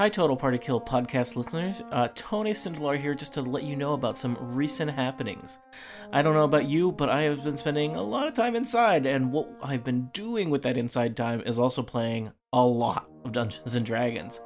Hi, Total Party Kill podcast listeners. Uh, Tony Sindelar here just to let you know about some recent happenings. I don't know about you, but I have been spending a lot of time inside, and what I've been doing with that inside time is also playing a lot of Dungeons and Dragons.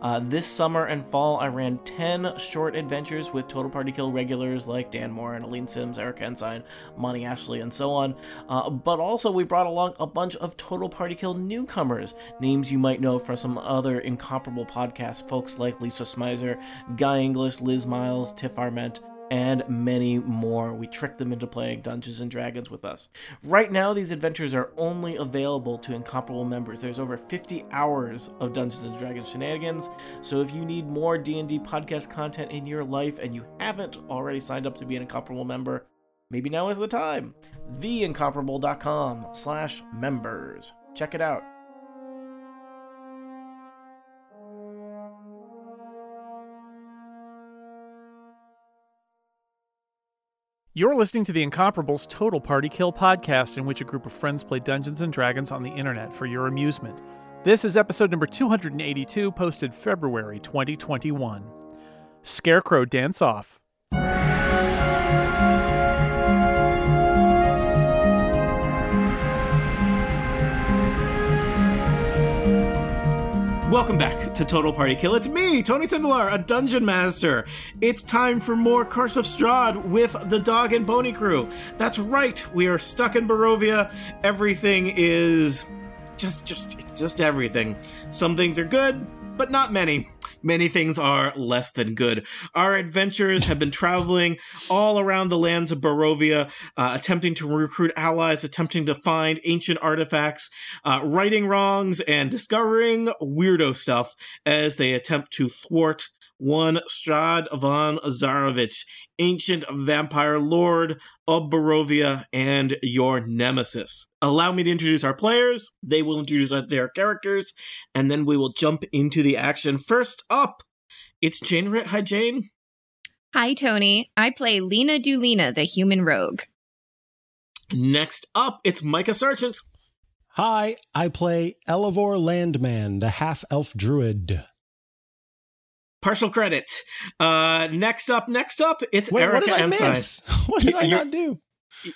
Uh, this summer and fall, I ran 10 short adventures with Total Party Kill regulars like Dan Moren and Aleen Simms, Erika Ensign, Monty Ashley, and so on. Uh, but also, we brought along a bunch of Total Party Kill newcomers, names you might know from some other incomparable podcasts, folks like Lisa Schmeiser, Guy English, Liz Miles, Tiff Arment, and many more. We tricked them into playing Dungeons and Dragons with us. Right now, these adventures are only available to incomparable members. There's over 50 hours of Dungeons and Dragons shenanigans. So if you need more D&D podcast content in your life and you haven't already signed up to be an incomparable member, maybe now is the time. Theincomparable.com slash members. Check it out. You're listening to the Incomparables Total Party Kill podcast, in which a group of friends play Dungeons and Dragons on the internet for your amusement. This is episode number 282, posted February 2021. Scarecrow Dance Off. Welcome back to Total Party Kill. It's me, Tony Sindelar, a dungeon master. It's time for more Curse of Strahd with the Dog and Pony crew. That's right, we are stuck in Barovia. Everything is just, just, it's just everything. Some things are good, but not many. Many things are less than good. Our adventurers have been traveling all around the lands of Barovia, uh, attempting to recruit allies, attempting to find ancient artifacts, uh, righting wrongs, and discovering weirdo stuff as they attempt to thwart one Strahd von Zarovich, ancient vampire lord of Barovia and your nemesis. Allow me to introduce our players. They will introduce their characters, and then we will jump into the action. First up, it's Jane Ritt. Hi, Jane. Hi, Tony. I play Lena Dulina, the human rogue. Next up, it's Mikah Sargent. Hi, I play Elavor Landman, the half elf druid. Partial credit. Uh, next up, next up, it's Wait, Erika what did I miss? What did I not do?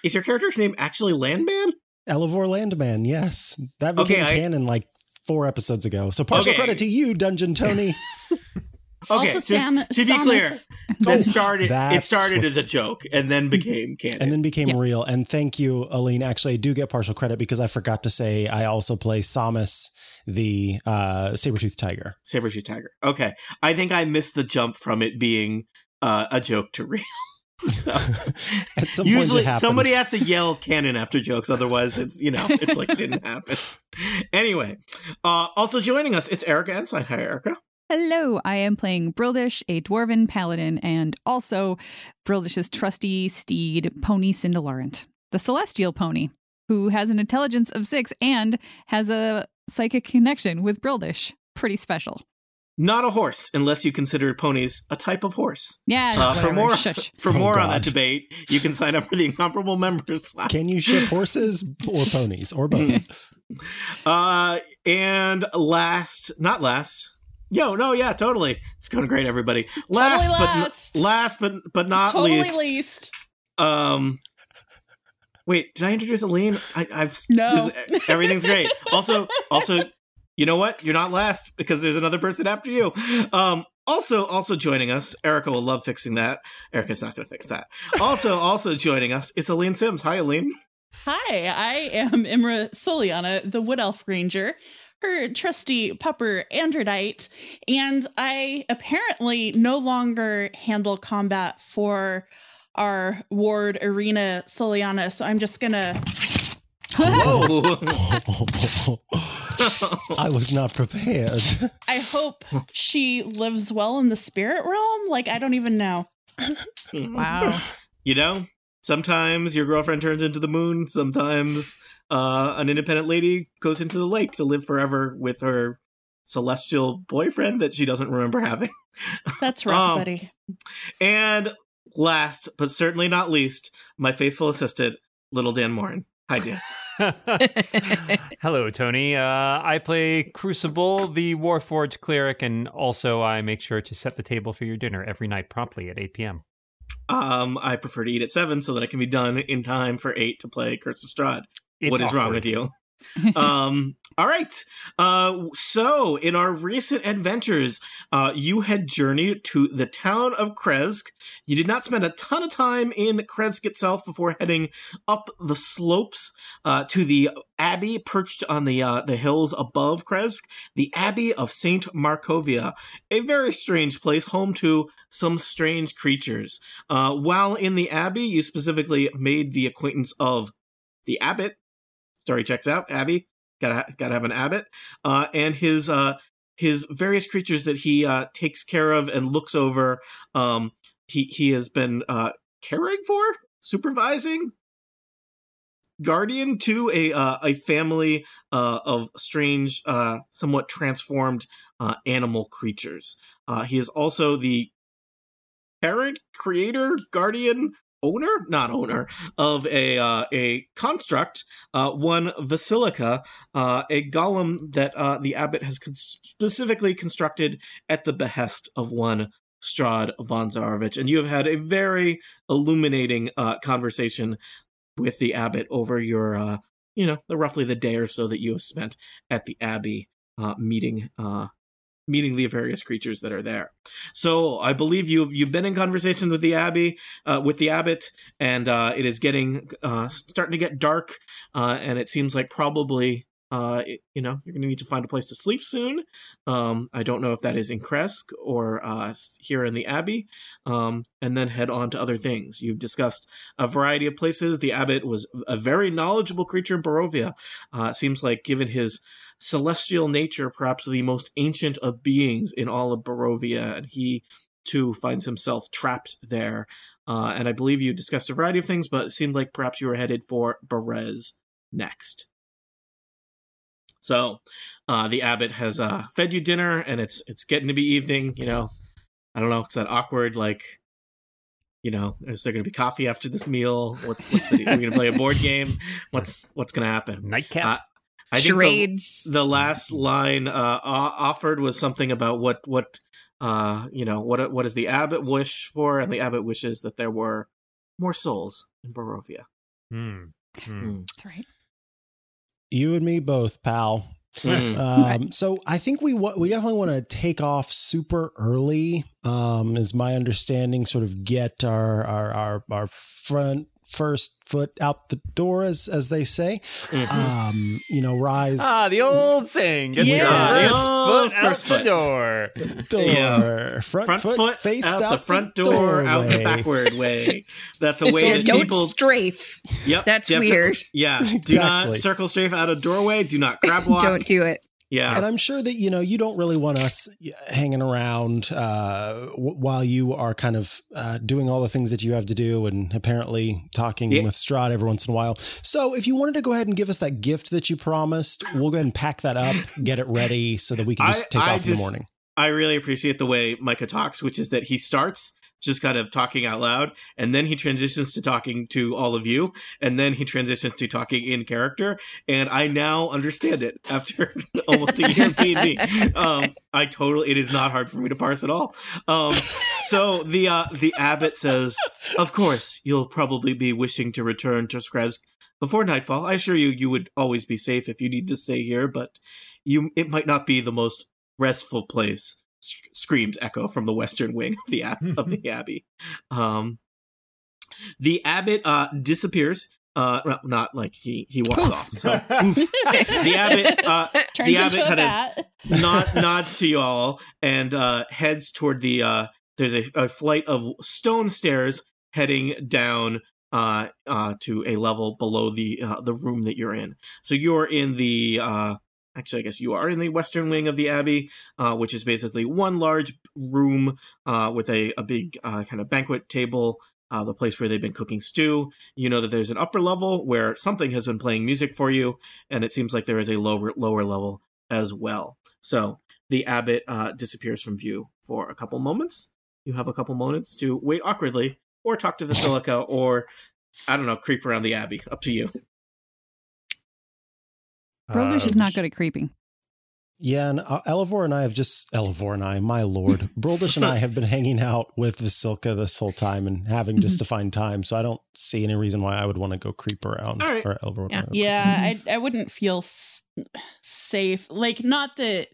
Is your character's name actually Landman? Elavor Landman, yes. That became Okay, I- canon like four episodes ago. So partial Okay. credit to you, Dungeon Tony. Okay, also, just Sam, to be Samus- clear, that started it started what- as a joke and then became canon. and then became Yeah. real. And thank you, Aleen. Actually, I do get partial credit because I forgot to say I also play Samus, the uh, saber-toothed tiger. Sabertooth Tiger. Okay, I think I missed the jump from it being uh, a joke to real. so At some usually point, it somebody has to yell canon after jokes, otherwise it's you know it's like it didn't happen. Anyway, uh, also joining us, it's Erika Ensign. Hi, Erika. Hello, I am playing Brildish, a dwarven paladin, and also Brildish's trusty steed, Pony Cindelarent, the celestial pony, who has an intelligence of six and has a psychic connection with Brildish. Pretty special. Not a horse, unless you consider ponies a type of horse. Yeah, Uh, for more Shush. for Oh, more on that debate, you can sign up for the incomparable members. Slash. Can you ship horses or ponies or both? Uh, and last, not last. Yo, no, yeah, totally. It's going great, everybody. Last, Totally but n- last. last, but but not least. totally least. least. Um, wait, did I introduce Aleen? I, I've No. this- everything's great. Also, also, you know what? You're not last because there's another person after you. Um, also, also joining us, Erika will love fixing that. Erika's not going to fix that. Also, also joining us is Aleen Simms. Hi, Aleen. Hi, I am Imra Soliana, the Wood Elf Ranger, her trusty pupper Androdite, and I apparently no longer handle combat for our ward Arena Soliana, so I'm just gonna. Whoa. I was not prepared. I hope she lives well in the spirit realm. Like, I don't even know. Wow. you know, sometimes your girlfriend turns into the moon. Sometimes uh, an independent lady goes into the lake to live forever with her celestial boyfriend that she doesn't remember having. That's rough, Um, buddy. And last, but certainly not least, my faithful assistant, little Dan Moren. Hi, Dan. Hello, Tony. Uh, I play Crucible, the Warforged cleric, and also I make sure to set the table for your dinner every night promptly at 8 p.m. Um, I prefer to eat at seven so that I can be done in time for eight to play Curse of Strahd. It's what is wrong with you? um, all right. Uh, so in our recent adventures, uh, you had journeyed to the town of Kresk. You did not spend a ton of time in Kresk itself before heading up the slopes uh, to the abbey perched on the uh, the hills above Kresk, the Abbey of Saint Markovia, a very strange place, home to some strange creatures. Uh, while in the abbey, you specifically made the acquaintance of the abbot. Sorry, checks out Abby Gotta gotta have an abbot, uh, and his uh, his various creatures that he uh, takes care of and looks over. Um, he he has been uh, caring for, supervising, guardian to a uh, a family uh, of strange, somewhat transformed animal creatures. He is also the parent, creator, guardian, owner, not owner of a uh, a construct, uh, one Vasilka, uh, a golem that uh, the abbot has con- specifically constructed at the behest of one Strahd von Zarovich, and you have had a very illuminating uh, conversation with the abbot over your, uh, you know, the roughly the day or so that you have spent at the abbey, meeting, meeting the various creatures that are there. So I believe you've you've been in conversations with the abbey, uh, with the abbot, and uh, it is getting uh, starting to get dark, uh, and it seems like probably. Uh, it- you know, you're going to need to find a place to sleep soon. Um, I don't know if that is in Kresk or uh, here in the Abbey, um, and then head on to other things. You've discussed a variety of places. The abbot was a very knowledgeable creature in Barovia. It seems like, given his celestial nature, perhaps the most ancient of beings in all of Barovia, and he too finds himself trapped there. Uh, and I believe you discussed a variety of things, but it seemed like perhaps you were headed for Berez next. So, uh, the abbot has uh, fed you dinner, and it's it's getting to be evening. You know, I don't know. It's that awkward like. You know, is there going to be coffee after this meal? What's what's the? Are we going to play a board game? What's what's going to happen? Nightcap. Uh, I think the- the last line uh, offered was something about what what uh, you know what what does the abbot wish for, and the abbot wishes that there were more souls in Barovia. Hmm. Hmm. That's right. You and me both, pal. Mm. Um, so I think we wa- we definitely want to take off super early. Um, is my understanding. Sort of get our our our, our front first foot out the door, as as they say. Mhm. Um, you know, rise Ah, the old saying. Get Yeah, the the first foot out first the foot. door. door, yeah. front, front foot, foot, face out, out, the front door, out the backward way. That's a So way that don't people. strafe. Yep, That's defi- weird. Yeah, do not circle strafe out a doorway. Do not crab walk. Don't do it. Yeah, And I'm sure that you know you don't really want us hanging around uh, w- while you are kind of uh, doing all the things that you have to do, and apparently talking Yeah. with Strahd every once in a while. So if you wanted to go ahead and give us that gift that you promised, we'll go ahead and pack that up, get it ready, so that we can just I- take I off in the morning. I really appreciate the way Mikah talks, which is that he starts just kind of talking out loud, and then he transitions to talking to all of you, and then he transitions to talking in character. And I now understand it after almost a year of D&D. Um, I totally, it is not hard for me to parse at all. Um, so the uh, the abbot says, "Of course, you'll probably be wishing to return to Skresk before nightfall. I assure you, you would always be safe if you need to stay here, but you it might not be the most restful place." Sc- Screams echo from the western wing of the ab- of the abbey. Um, the abbot uh, disappears. Uh, well, not like he he walks off. So oof. the abbot uh, Turns the abbot kind of bat. nod, nods to you all and uh, heads toward the. Uh, there's a, a flight of stone stairs heading down uh, uh, to a level below the uh, the room that you're in. So you're in the. Uh, actually, I guess you are in the western wing of the abbey, uh, which is basically one large room uh, with a a big uh, kind of banquet table. Uh, the place where they've been cooking stew. You know that there's an upper level where something has been playing music for you, and it seems like there is a lower lower level as well. So the abbot uh, disappears from view for a couple moments. You have a couple moments to wait awkwardly, or talk to Vasilka, or I don't know, creep around the abbey. Up to you. Brildish Uh, is not good at creeping. Yeah, and uh, Elavor and I have just Elavor and I, my lord, Brildish and I have been hanging out with Vasilka this whole time and having just to find time. So I don't see any reason why I would want to go creep around. All right. Or Elavor Yeah. wanna Yeah, I I wouldn't feel s- safe. Like not that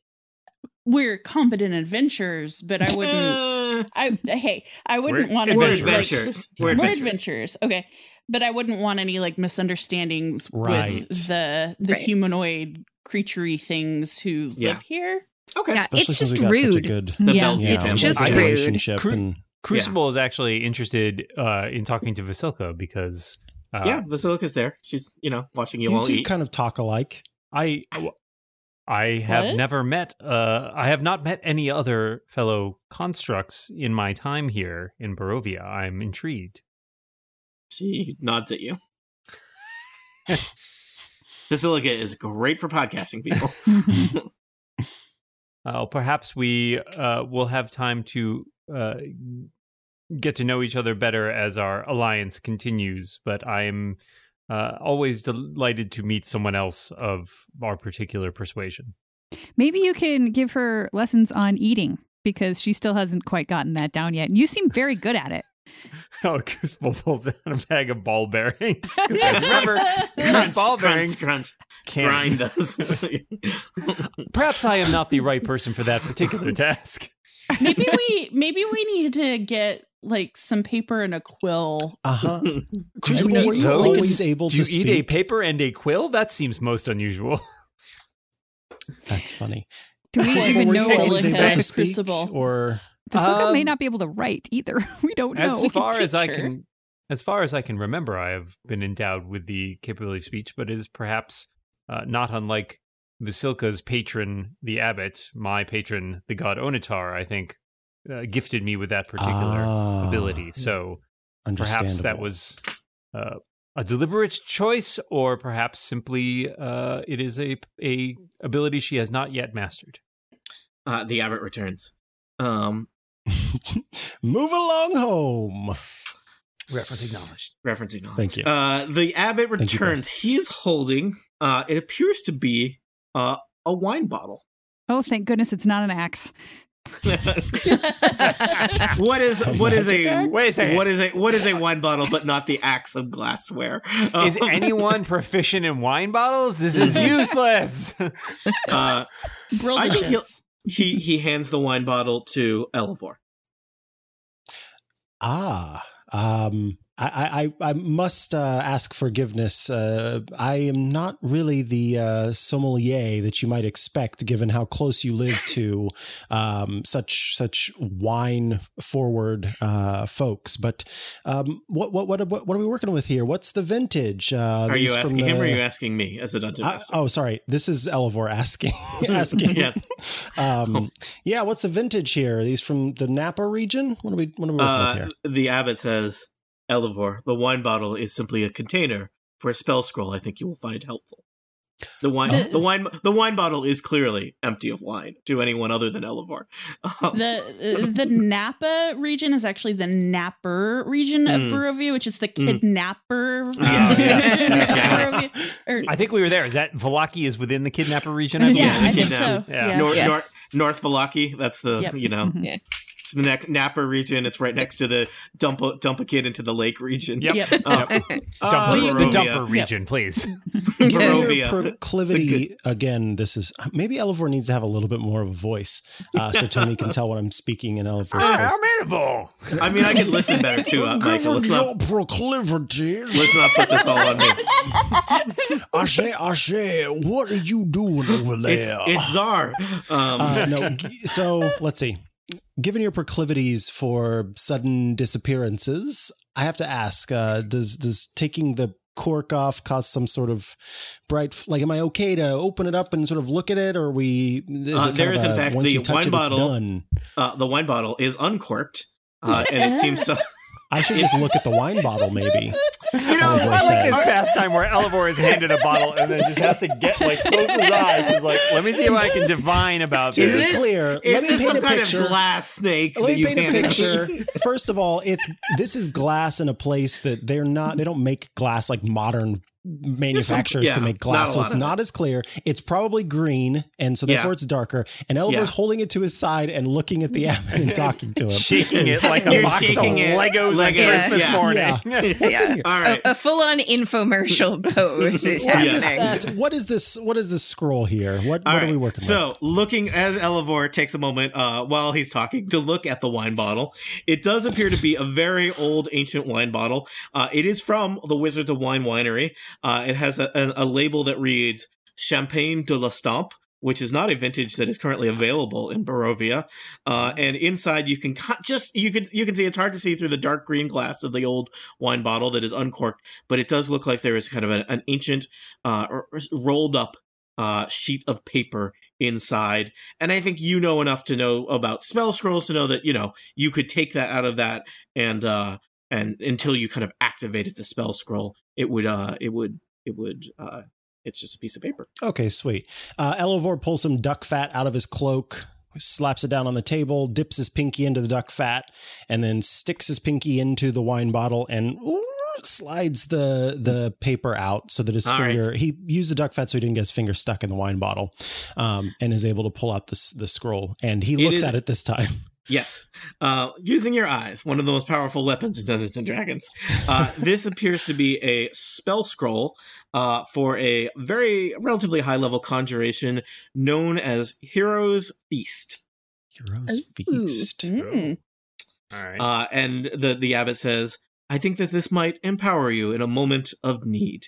we're competent adventurers, but I wouldn't. I hey, I wouldn't want to we're be like, adventurers. We're We're adventurers. adventurers. Okay. But I wouldn't want any like misunderstandings Right. with the the Right. humanoid creaturey things who Yeah. live here. Okay. Yeah, Especially it's just we such a rude. good The Yeah. Yeah, It's family. just rude. Cru- and Crucible is actually interested uh, in talking to Vasilka because uh, yeah, Vasilka's there. She's, you know, watching you, you all two eat. kind of talk alike. I I have What? never met uh I have not met any other fellow constructs in my time here in Barovia. I'm intrigued. She nods at you. Vasilka is great for podcasting people. Uh, perhaps we uh, will have time to uh, get to know each other better as our alliance continues. But I'm uh, always delighted to meet someone else of our particular persuasion. Maybe you can give her lessons on eating because she still hasn't quite gotten that down yet. And you seem very good at it. Oh, Crucible pulls out a bag of ball bearings. 'Cause Remember, these crunch, ball crunch, bearings crunch. can't Grind those. Perhaps I am not the right person for that particular task. maybe we maybe we need to get like some paper and a quill. Uh huh. Do Crucible, you were you those? always able Do to you speak? eat a paper and a quill? That seems most unusual. That's funny. Do we Crucible, even were know you what always he able said? to Crucible. or Vasilka may Um, not be able to write either. We don't As know. far as I her. can, as far as I can remember, I have been endowed with the capability of speech, but it is perhaps uh, not unlike Vasilka's patron, the abbot. My patron, the god Onatar, I think, uh, gifted me with that particular Ah, ability. So perhaps that was uh, a deliberate choice, or perhaps simply uh, it is a a ability she has not yet mastered. uh, the abbot returns. Um, Move along home. Reference acknowledged. referencing all Thank you. Uh, the abbot Thank you returns. he is holding. Uh, it appears to be uh, a wine bottle. oh, thank goodness it's not an axe. what is A what is a axe? Wait a second. what is a what is a wine bottle but not the axe of glassware? Is Um, anyone proficient in wine bottles? This is useless. uh, I think he'll- he he hands the wine bottle to Elavor. Ah, um, I, I, I must uh, ask forgiveness. Uh, I am not really the uh, sommelier that you might expect, given how close you live to um, such such wine forward uh, folks. But um, what, what what what are we working with here? What's the vintage? Uh, Are you asking him or are you asking me as a dungeon I- master? oh, sorry. This is Elavor asking. asking. Yeah. Um, yeah. What's the vintage here? Are these from the Napa region? What are we? What are we working with Uh, here? the abbot says, Elavor, the wine bottle is simply a container for a spell scroll I think you will find helpful. The wine The- the wine the wine bottle is clearly empty of wine to anyone other than Elavor. Um, the uh, the Napa region is actually the Napper region of Mm. Barovia, which is the Mm. kidnapper Yeah, region yeah. of Yeah. Or- I think we were there. Is that Vallaki is within the kidnapper region? I yeah, I think so. yeah. Yeah. North, Yes. North North Vallaki, that's the Yep. you know Mhm. Yeah. it's the next Napa region. It's right next to the dump a, dump a kid into the lake region. Yep. Yep. Uh, uh, Dumper, the dumper region, please. Given your Barovia. proclivity, again, this is maybe Elavor needs to have a little bit more of a voice, uh, so Tony can tell when I'm speaking in Elavor's voice. amenable. I mean, I can listen better too, uh, Michael. Let's not proclivities, let's not put this all on me. Ashe, Ashe, what are you doing over It's there? it's Czar. Um, uh, no, so let's see. Given your proclivities for sudden disappearances, I have to ask: uh, Does does taking the cork off cause some sort of bright? f- Like, am I okay to open it up and sort of look at it, or are we? Is Uh, it there kind in fact, the wine it, bottle. Done. uh, the wine bottle is uncorked, uh, and it seems so. I should just look at the wine bottle, maybe. You know, Elavor I like this says. pastime where Elavor is handed a bottle and then just has to get like close his eyes. He's like, let me see if I can divine about To be this. clear, Is let me this paint some a kind picture. of glass snake Let that me you paint a handed me? picture. First of all, it's this is glass in a place that they're not. They don't make glass like modern manufacturers yeah, can make glass, so it's of not as clear. It's probably green, and so Yeah. therefore it's darker. And Elavor's Yeah. holding it to his side and looking at the app and talking to him, Shaking it like a You're box of shaking it Legos like a- Christmas yeah. morning. Yeah. What's in here? All right. A, a full-on infomercial pose is What happening. is this- what is this? What is this scroll here? What, All what are we working on? so, with? looking as Elavor takes a moment uh, while he's talking to look at the wine bottle, it does appear to be a very old, ancient wine bottle. Uh, it is from the Wizards of Wine Winery. Uh, it has a, a, a label that reads Champagne du le Stomp. Which is not a vintage that is currently available in Barovia, uh, and inside you can just you can you can see it's hard to see through the dark green glass of the old wine bottle that is uncorked, but it does look like there is kind of an, an ancient uh, rolled up uh, sheet of paper inside. And I think you know enough to know about spell scrolls to know that, you know, you could take that out of that and, uh, and until you kind of activated the spell scroll, it would, uh, it would, it would, uh, it's just a piece of paper. Okay, sweet. Uh, Elavor pulls some duck fat out of his cloak, slaps it down on the table, dips his pinky into the duck fat, and then sticks his pinky into the wine bottle and ooh, slides the the paper out so that his All finger. He used the duck fat so he didn't get his finger stuck in the wine bottle, um, and is able to pull out the the scroll. And he looks is- at it this time. Yes. Uh, using your eyes, one of the most powerful weapons in Dungeons and Dragons. Uh, this appears to be a spell scroll uh, for a very relatively high level conjuration known as Hero's Feast. Heroes feast. Mm. All right. Uh, and the the abbot says, "I think that this might empower you in a moment of need."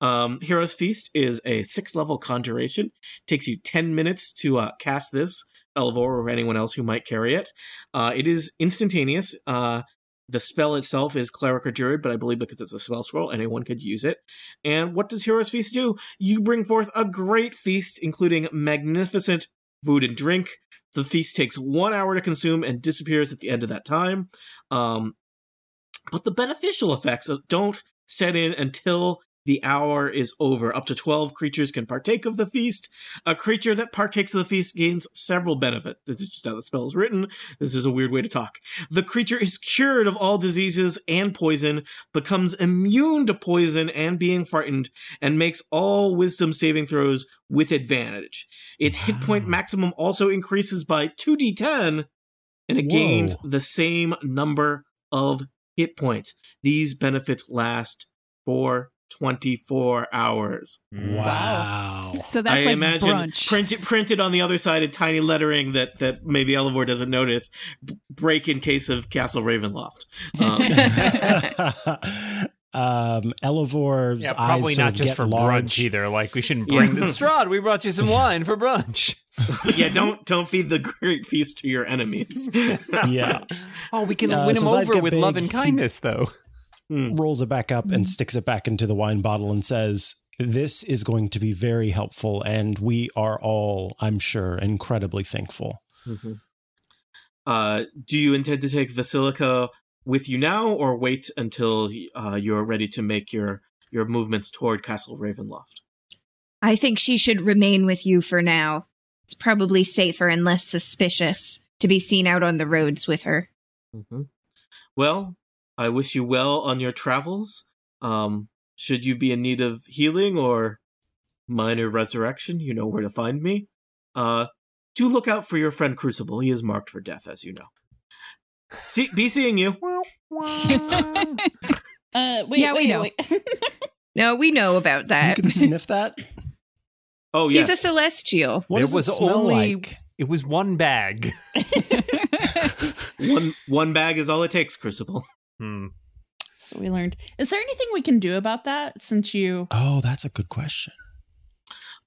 Um, Hero's Feast is a six level conjuration. takes you ten minutes to uh, cast this. Elavor or anyone else who might carry it. Uh, it is instantaneous. Uh, the spell itself is cleric or druid, but I believe because it's a spell scroll, anyone could use it. And what does Hero's Feast do? You bring forth a great feast, including magnificent food and drink. The feast takes one hour to consume and disappears at the end of that time. Um, but the beneficial effects don't set in until the hour is over. Up to 12 creatures can partake of the feast. A creature that partakes of the feast gains several benefits. This is just how the spell is written. This is a weird way to talk. The creature is cured of all diseases and poison, becomes immune to poison and being frightened, and makes all wisdom saving throws with advantage. Its hit point maximum also increases by 2d10, and it Whoa. gains the same number of hit points. These benefits last for 24 hours. Wow. So that's I like imagine brunch. printed printed on the other side in tiny lettering that that maybe Elavor doesn't notice. B- break in case of Castle Ravenloft. Um, um, Elavor's yeah, probably eyes sort not just for large. brunch either. Like we shouldn't Yeah. bring the Strahd. We brought you some wine for brunch. yeah, don't don't feed the great feast to your enemies. Yeah. Oh, we can Uh, win so him over get with love and kindness, though. Hmm. rolls it back up and sticks it back into the wine bottle and says, This is going to be very helpful. And we are all, I'm sure, incredibly thankful. Mhm. Uh, do you intend to take Vasilka with you now, or wait until uh, you're ready to make your your movements toward Castle Ravenloft? I think she should remain with you for now. It's probably safer and less suspicious to be seen out on the roads with her. Mm-hmm. Well, I wish you well on your travels. Um, should you be in need of healing or minor resurrection, you know where to find me. Uh, do look out for your friend Crucible. He is marked for death, as you know. See, be seeing you. Uh, wait, Yeah, we know. wait. No, we know about that. You that. can sniff that. Oh He's a celestial. What There does was it smell only- like? It was one bag. one one bag is all it takes, Crucible. Hmm. so we learned. Is there anything we can do about that since you? Oh, that's a good question.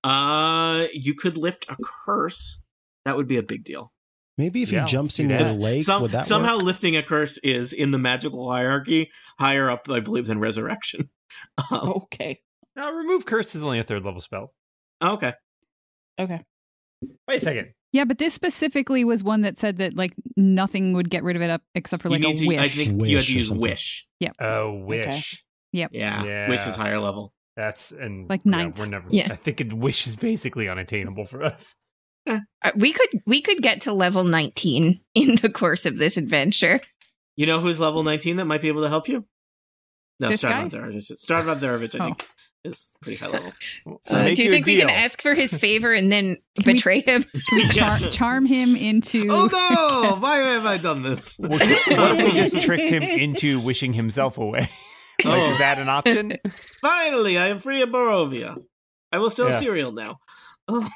Uh, you could lift a curse. That would be a big deal. Maybe if Yeah, he jumps do into that. the lake, Some- would that somehow work? lifting a curse is in the magical hierarchy higher up, I believe, than resurrection. Um, Okay. Now, remove curse is only a third level spell. okay. Okay. Wait a second. Yeah, but this specifically was one that said that like nothing would get rid of it up except for like you a to, wish. I think you Wish have to or use something. wish. Oh, wish. Yeah, Yeah. wish is higher level. That's and Like yeah, we're never. Yeah. I think it, wish is basically unattainable for us. Uh, we could we could get to level 19 in the course of this adventure. You know who's level 19 that might be able to help you? No, This guy? Strahd von Zarovich. Strahd von Zarovich, I Oh. think. Is pretty high level. So Uh, do you a think we can ask for his favor and then Can we- betray him? Can we char- charm him into? Oh no! Why have I done this? What if we just tricked him into wishing himself away? like, Oh. is that an option? Finally, I am free of Barovia. I will steal Yeah. cereal now. Oh,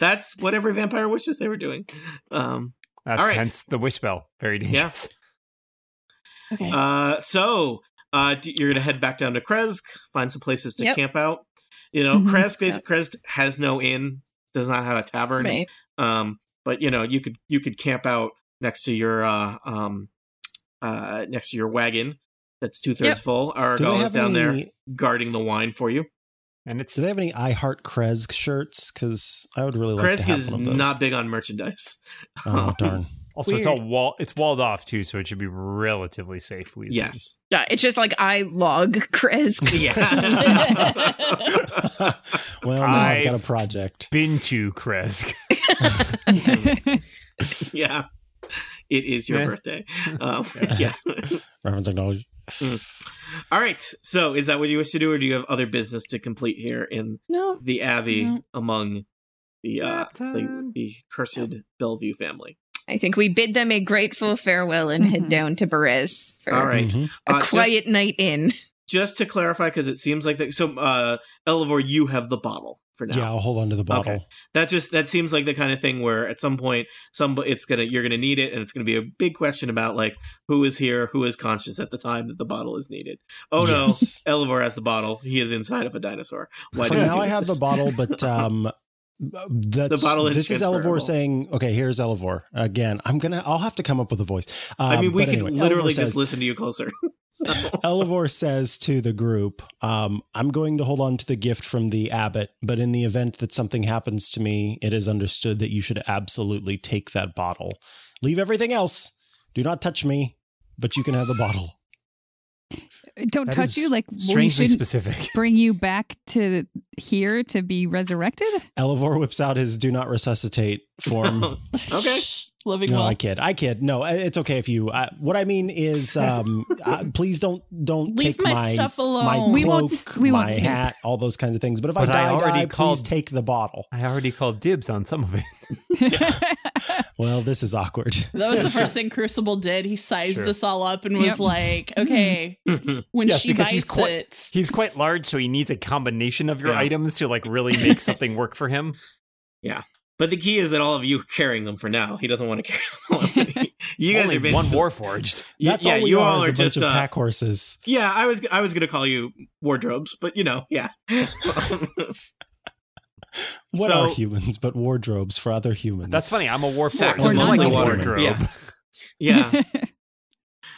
that's what every vampire wishes they were doing. Um, That's All right. hence the wish bell. Very dangerous. Okay. uh, so uh, d- you're gonna head back down to Kresk, find some places to Yep. camp out. You know, Mhm. Kresk, is, Kresk has no inn, does not have a tavern. Right. Um, but you know, you could you could camp out next to your uh, um, uh, next to your wagon that's two thirds Yep. full. Do they Arrigal is have down there guarding the wine for you. And it's Do they have any I Heart Kresk shirts? Because I would really like to Kresk have is one of those. not big on merchandise. Oh darn! Also it's all wall. It's walled off too, so it should be relatively safe. We assume. yes. Yeah, it's just like I log Kresk. Yeah. well, now I've got a I've- project. Been to Kresk. yeah. It is your Yeah. birthday. Um, yeah. Reference acknowledged. All right. So, is that what you wish to do, or do you have other business to complete here in no. the Abbey No. among the uh, the, the cursed Belview family? I think we bid them a grateful farewell and head Mhm. down to Berez for All right. Mhm. a Uh, just- quiet night in. Just, to clarify, because it seems like that. So, uh, Elavor, you have the bottle for now. Yeah, I'll hold on to the bottle. Okay. that just that seems like the kind of thing where at some point some it's gonna you're gonna need it and it's gonna be a big question about like who is here who is conscious at the time that the bottle is needed oh Yes. no Elavor has the bottle he is inside of a dinosaur why For do now, do I have the bottle, but um, that's, The bottle is this is. Elavor saying, "Okay, here's Elavor again." I'm gonna, I'll have to come up with a voice. I mean Um, we can anyway, literally Elavor just listen to you closer So- Elavor says to the group, um, I'm going to hold on to the gift from the abbot, but in the event that something happens to me, it is understood that you should absolutely take that bottle. Leave everything else. Do not touch me, but you can have the bottle. Don't That touch you. Like we strangely shouldn't specific. bring you back to here to be resurrected. Elavor whips out his do not resuscitate form. okay Living No, well. I kid. I kid. No, it's okay if you. I, what I mean is, um, uh, please don't don't Leave take my my stuff my alone. We cloak, won't- we won't my snoop. hat, all those kinds of things. But if But I I die, already die, called- please take the bottle. I already called dibs on some of it. Well, this is awkward. That was the first thing Crucible did. He sized Sure. us all up and was Yep. like, okay, when Yes, she because bites he's quite- it. He's quite large, so he needs a combination of your Yeah. items to like really make something work for him. But the key is that all of you are carrying them for now he doesn't want to carry them you guys Only are basically one warforged. That's yeah all we you are, all is are a just bunch of uh, pack horses. yeah I was I was gonna call you wardrobes but you know yeah What so- are humans but wardrobes for other humans? That's funny. I'm a warforged. Sax force. amongst I'm the a watermen. wardrobe. Yeah. yeah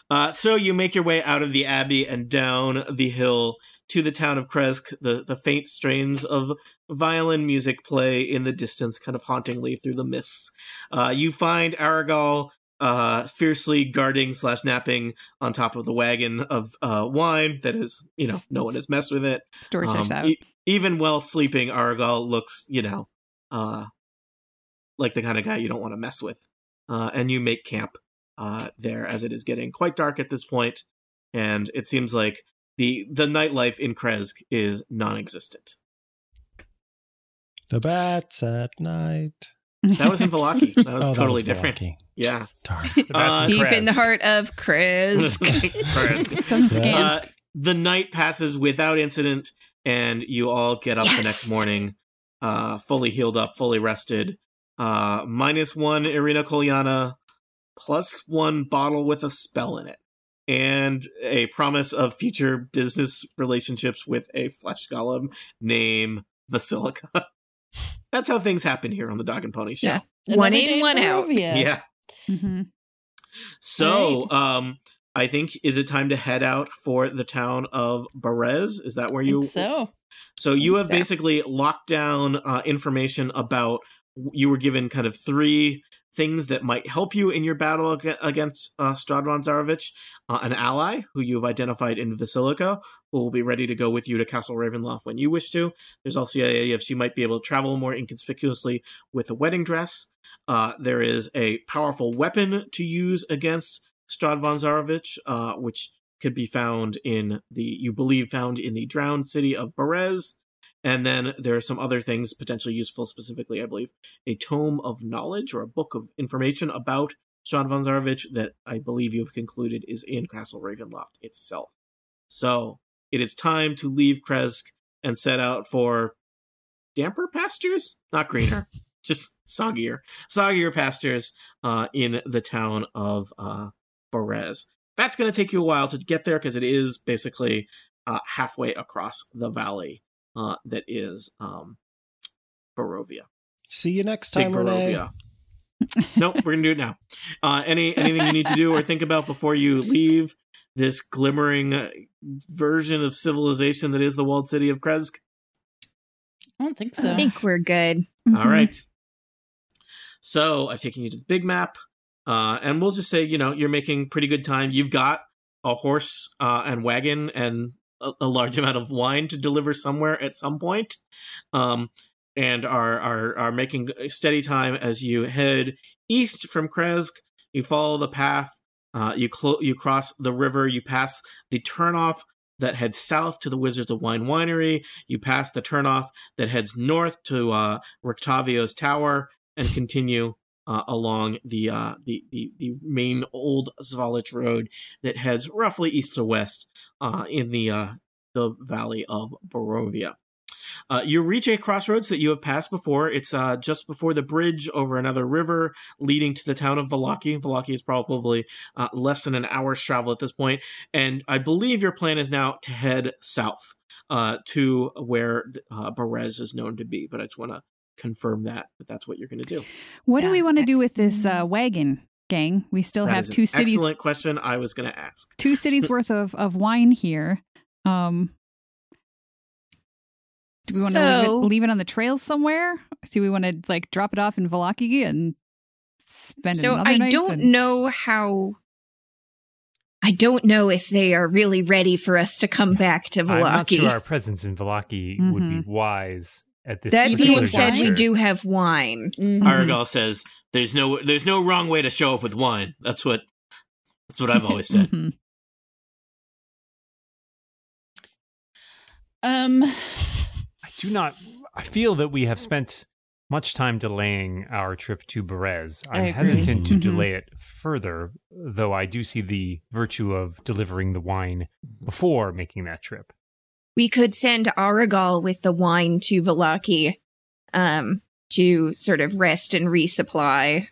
Uh, so you make your way out of the abbey and down the hill to the town of Kresk. The the faint strains of violin music play in the distance, kind of hauntingly through the mists. Uh, you find Arrigal uh, fiercely guarding slash napping on top of the wagon of uh, wine that is, you know, no one has messed with it. Story Um, checks out. e- even while sleeping, Arrigal looks, you know, uh, like the kind of guy you don't want to mess with. Uh, and you make camp uh, there as it is getting quite dark at this point, and it seems like the the nightlife in Kresk is non-existent. The bats at night. That was in Vallaki. That was oh, totally that was different. Vallaki. Yeah. Darn. That's Uh, in Deep in the heart of Chris. Kresk. Doesn't Yeah. scan. Uh, the night passes without incident, and you all get up the next morning, uh, fully healed up, fully rested. Uh, minus one Ireena Kolyana, plus one bottle with a spell in it, and a promise of future business relationships with a flesh golem named Vasilka. That's how things happen here on the Dog and Pony Show. Yeah. One Another in, day one out. Barovia. yeah. hmm So, um, I think is it time to head out for the town of Berez? Is that where I you? think so. So you have So. basically locked down uh, information about. You were given kind of three things that might help you in your battle ag- against uh, Strahd von Zarovich. Uh, an ally who you have identified in Vasilka, who will be ready to go with you to Castle Ravenloft when you wish to. There's also the idea if she might be able to travel more inconspicuously with a wedding dress. Uh, there is a powerful weapon to use against Strahd von Zarovich, uh, which could be found in the you believe found in the drowned city of Berez. And then there are some other things potentially useful, specifically, I believe, a tome of knowledge or a book of information about Sean von Zarovich that I believe you have concluded is in Castle Ravenloft itself. So it is time to leave Kresk and set out for damper pastures, not greener, just soggier, soggier pastures uh, in the town of uh, Berez. That's going to take you a while to get there because it is basically uh, halfway across the valley uh, that is um, Barovia. See you next Big time, Renee. Barovia. Nope, we're gonna do it now. Uh, any anything you need to do or think about before you leave this glimmering uh, version of civilization that is the walled city of Kresk? I don't think so. I think we're good. Mm-hmm. All right. So I've taken you to the big map, uh, and we'll just say you know you're making pretty good time. You've got a horse uh, and wagon and a, a large amount of wine to deliver somewhere at some point, um, and are are are making steady time as you head east from Kresk. You follow the path. Uh, you clo- you cross the river. You pass the turnoff that heads south to the Wizards of Wine Winery. You pass the turnoff that heads north to uh, Rictavio's Tower and continue uh, along the, uh, the the the main old Svalich road that heads roughly east to west uh, in the uh, the valley of Barovia. Uh, you reach a crossroads that you have passed before. It's uh, just before the bridge over another river leading to the town of Vallaki. Vallaki is probably uh, less than an hour's travel at this point, and I believe your plan is now to head south uh, to where uh, Berez is known to be. But I just want to confirm that that that's what you're going to do. What do we want to do with this uh, wagon, gang? We still That have is an two cities, Excellent question. I was going to ask. two cities worth of, of wine here. Um, do we want to leave, it, So- leave it on the trail somewhere? Do we want to like drop it off in Vallaki and spend So another I night? don't and- know how. I don't know if they are really ready for us to come back to I'm not sure our presence in Vallaki would be wise at this. that Even being with said, we do have wine. Mhm. Arrigal says there's no there's no wrong way to show up with wine. That's what that's what I've always said. Mhm. Um, I do not. I feel that we have spent much time delaying our trip to Berez. I I'm hesitant to Mhm. delay it further, though I do see the virtue of delivering the wine before making that trip. We could send Arrigal with the wine to Vallaki um, to sort of rest and resupply.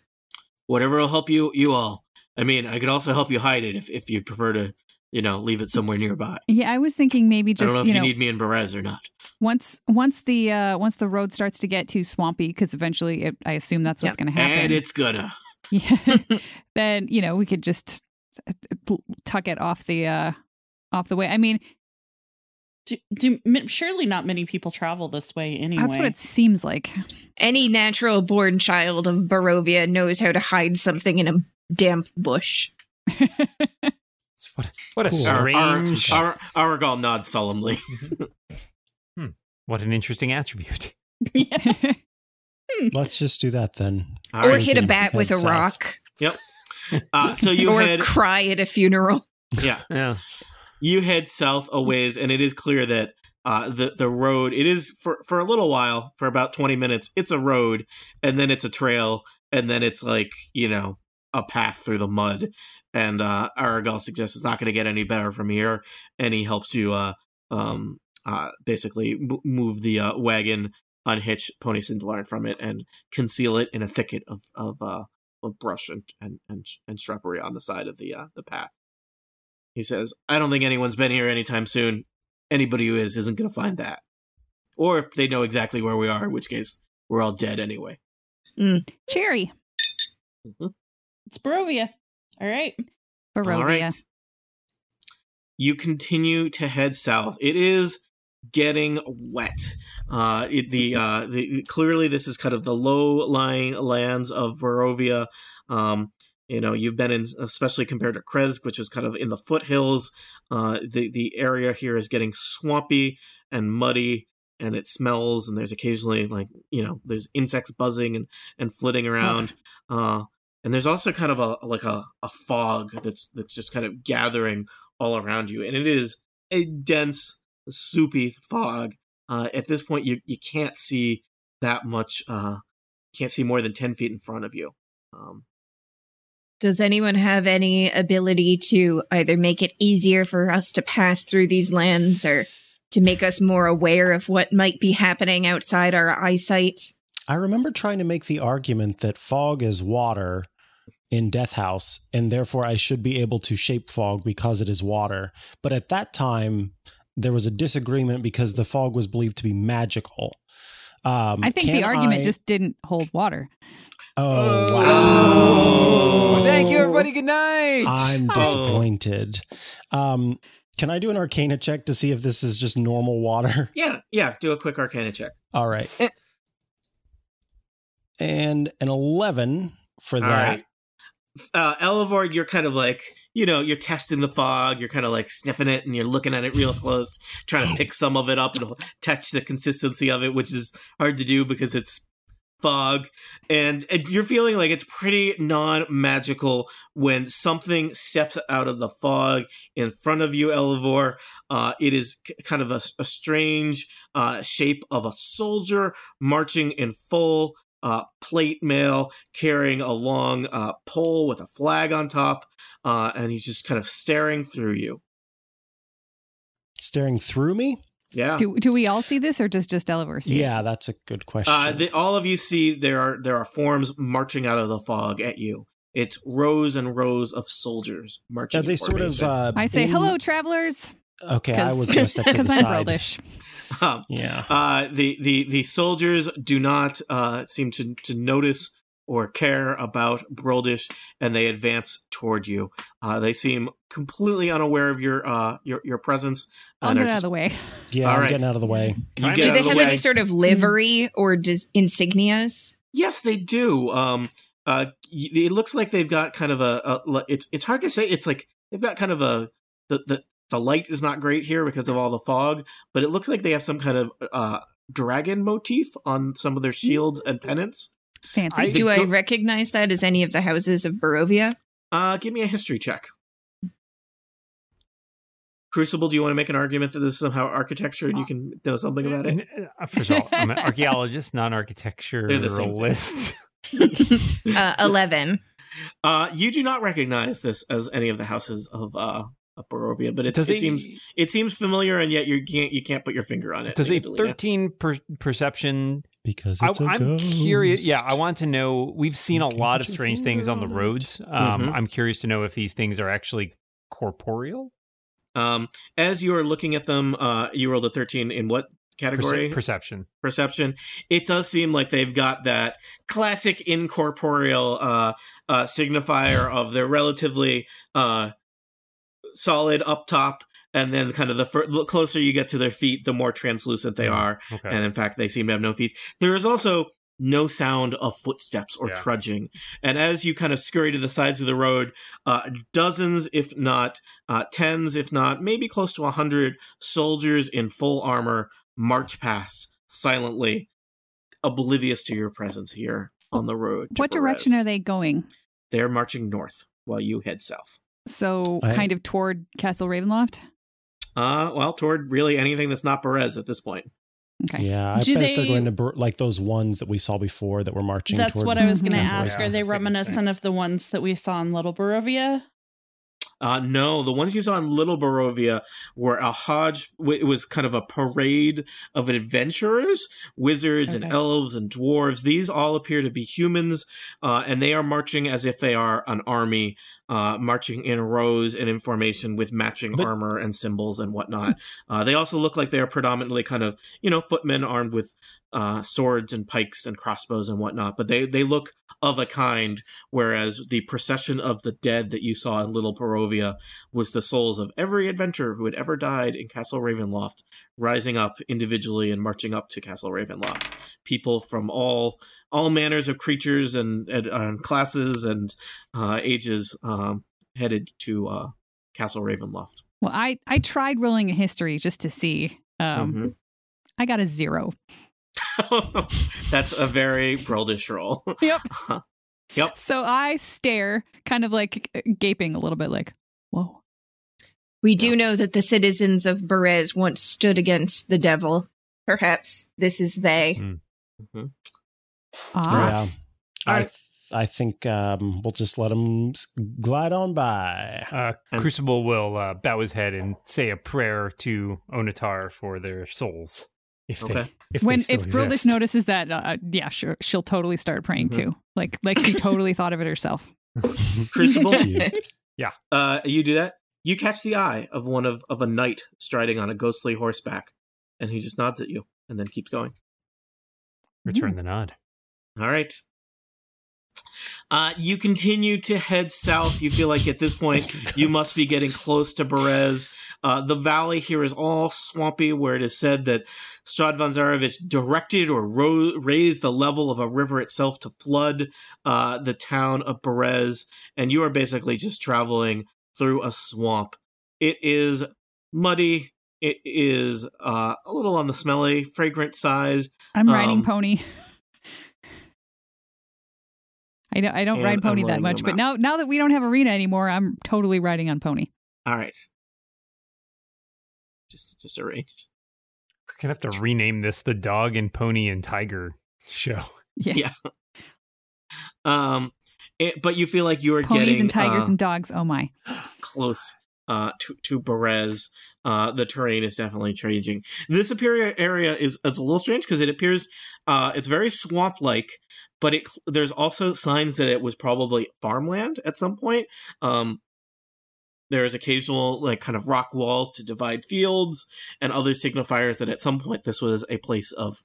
Whatever will help you you all. I mean, I could also help you hide it if if you prefer to, you know, leave it somewhere nearby. Yeah, I was thinking maybe just I don't know if you you, know need me in Berez or not. once once the uh once the road starts to get too swampy because eventually it, I assume that's what's Yep. going to happen. And it's gonna. yeah, then you know we could just uh, tuck it off the uh off the way. I mean, do, do, surely not many people travel this way anyway. that's what it seems like. Any natural born child of Barovia knows how to hide something in a damp bush. It's what, what a Cool. strange, Ar- Ar- Arrigal nods solemnly. what an interesting attribute. Let's just do that then. All or right. hit a bat with a south. rock. Yep. Uh, so you or head cry at a funeral. yeah. Yeah. you head south a ways, and it is clear that uh, the the road it is for for a little while, for about twenty minutes. It's a road, and then it's a trail, and then it's like you know a path through the mud. And uh, Arrigal suggests it's not going to get any better from here, and he helps you uh, um, uh, basically m- move the uh, wagon, unhitch Pony Cindelarn from it, and conceal it in a thicket of of uh, of brush and and and, and shrubbery on the side of the uh, the path. He says, I don't think anyone's been here anytime soon. Anybody who is isn't going to find that. Or if they know exactly where we are, in which case we're all dead anyway. Cherry, It's Barovia. All right. Barovia. All right. You continue to head south. It is getting wet. Uh, it, the, uh, the clearly this is kind of the low-lying lands of Barovia. Um, you know, you've been in, especially compared to Kresk, which is kind of in the foothills. Uh, the the area here is getting swampy and muddy, and it smells. And there's occasionally like you know, there's insects buzzing and and flitting around. Uh, and there's also kind of a like a, a fog that's that's just kind of gathering all around you, and it is a dense, soupy fog. Uh, at this point, you you can't see that much. Uh, can't see more than ten feet in front of you. Um, Does anyone have any ability to either make it easier for us to pass through these lands or to make us more aware of what might be happening outside our eyesight? I remember trying to make the argument that fog is water in Death House, and therefore I should be able to shape fog because it is water. But at that time, there was a disagreement because the fog was believed to be magical. Um, I think the argument I- just didn't hold water. Oh, wow. Oh. Thank you, everybody. Good night. I'm Oh. disappointed. Um, can I do an arcana check to see if this is just normal water? yeah, yeah. Do a quick Arcana check. All right. And an 11 for All that. right. Uh, Elavor, you're kind of like, you know, you're testing the fog. You're kind of like sniffing it and you're looking at it real close, trying to pick some of it up and touch the consistency of it, which is hard to do because it's fog. And, and you're feeling like it's pretty non magical when something steps out of the fog in front of you, Elavor. Uh, it is k- kind of a, a strange uh, shape of a soldier marching in full uh, plate mail, carrying a long uh, pole with a flag on top, uh, and he's just kind of staring through you. Staring through me? Yeah. Do do we all see this, or does just Elavor see? it? Yeah, that's a good question. Uh, the, all of you see there are there are forms marching out of the fog at you. It's rows and rows of soldiers marching. Are they sort of. Uh, I say hello, travelers. Okay, I was going to step to the Because I'm side. Brildish. Um, Yeah. Uh, the the the soldiers do not uh, seem to to notice or care about Brildish, and they advance toward you. Uh, they seem completely unaware of your uh your your presence. I'll and get out of the way. Yeah, All I'm right. getting out of the way. You get Do they the have way. any sort of livery or dis- insignias? Yes, they do. Um, uh, it looks like they've got kind of a, a. It's it's hard to say. It's like they've got kind of a the the the light is not great here because of all the fog, but it looks like they have some kind of uh dragon motif on some of their shields and pennants. Fancy. I- Do I go- recognize that as any of the houses of Barovia? Uh, give me a history check. Crucible, do you want to make an argument that this is somehow architecture and you can know something about it? And, uh, First of all, I'm an archaeologist, not an They're the same thing. Uh, 11. Uh, you do not recognize this as any of the houses of uh of Barovia, but it's, it a- seems it seems familiar, and yet you can't you can't put your finger on it. Does a 13 per- perception Because I, it's a I'm ghost. curious. Yeah, I want to know. We've seen a lot of strange things on the roads. Um, Mhm. I'm curious to know if these things are actually corporeal. Um, as you are looking at them, uh, you rolled a thirteen in what Perce- category? perception. perception. It does seem like they've got that classic incorporeal uh, uh, signifier of they're relatively uh, solid up top, and then kind of the, fur- the closer you get to their feet, the more translucent they Mm. are. Okay. And in fact, they seem to have no feet. There is also no sound of footsteps or Yeah. trudging. And as you kind of scurry to the sides of the road, uh, dozens, if not uh, tens, if not maybe close to a hundred soldiers in full armor march past silently, oblivious to your presence here on the road. to What direction are they going? They're marching north while you head south. So I- kind of toward Castle Ravenloft. Uh, well, toward really anything that's not Berez at this point. Okay. Yeah, I Do bet they- they're going to bur- like those ones that we saw before that were marching. That's toward what I was going to ask. Yeah, Are they I was thinking the same. reminiscent of the ones that we saw in Little Barovia? Uh, no, the ones you saw in Little Barovia were a hodge. It was kind of a parade of adventurers, wizards and elves and dwarves. These all appear to be humans, uh, and they are marching as if they are an army, uh, marching in rows and in formation with matching But- armor and symbols and whatnot. Uh, they also look like they are predominantly kind of you know footmen armed with uh, swords and pikes and crossbows and whatnot. But they they look of a kind whereas the procession of the dead that you saw in Little Barovia was the souls of every adventurer who had ever died in Castle Ravenloft, rising up individually and marching up to Castle Ravenloft. People from all all manners of creatures and, and uh, classes and uh, ages um, headed to uh, Castle Ravenloft. Well, I I tried rolling a history just to see. Um, I got a zero. That's a very Brildish roll. Yep. Yep. So I stare, kind of like gaping a little bit, like, whoa. We do know that the citizens of Berez once stood against the devil. Perhaps this is they. Hmm. Ah. Yeah. I I think um, we'll just let him glide on by. Uh, And- Crucible will uh, bow his head and say a prayer to Onatar for their souls, if they Okay. if when they if Brildish exist. notices that, uh, yeah, sure, she'll totally start praying Mhm. too. Like like she totally thought of it herself. Crucible. Cute. Uh, you do that. You catch the eye of one of of a knight striding on a ghostly horseback, and he just nods at you and then keeps going. return the nod. All right. Uh, you continue to head south. You feel like at this point you must be getting close to Berez. Uh, the valley here is all swampy, where it is said that Strahd von Zarovich directed or ro- raised the level of a river itself to flood uh, the town of Berez, and you are basically just traveling through a swamp. It is muddy. It is uh, a little on the smelly, fragrant side. I'm riding Um, pony. I don't I don't ride pony that much, but now now that we don't have Ireena anymore, I'm totally riding on pony. All right. Just just arrange. We're gonna have to rename this the Dog and Pony and Tiger show. Yeah. Yeah. Um, it, but you feel like you are Ponies getting and tigers uh, and dogs. Oh my. close uh, to to Berez. Uh, the terrain is definitely changing. This superior area is is a little strange because it appears uh, it's very swamp like, but it there's also signs that it was probably farmland at some point. Um, there's occasional like kind of rock walls to divide fields and other signifiers that at some point this was a place of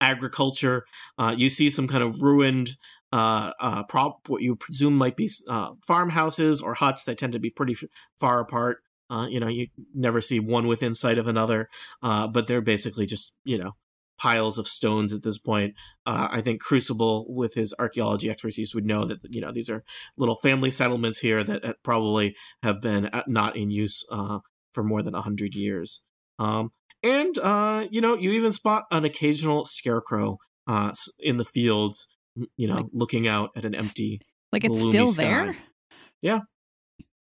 agriculture. Uh, you see some kind of ruined uh, uh, prop what you presume might be uh, farmhouses or huts that tend to be pretty far apart. Uh, you know, you never see one within sight of another, uh, but they're basically just you know piles of stones at this point. Uh, I think Crucible, with his archaeology expertise, would know that you know these are little family settlements here that uh, probably have been uh, not in use uh, for more than hundred years. Um, and uh, you know, you even spot an occasional scarecrow uh, in the fields. You know, Like, looking out at an empty. Like it's still sky. there? Yeah,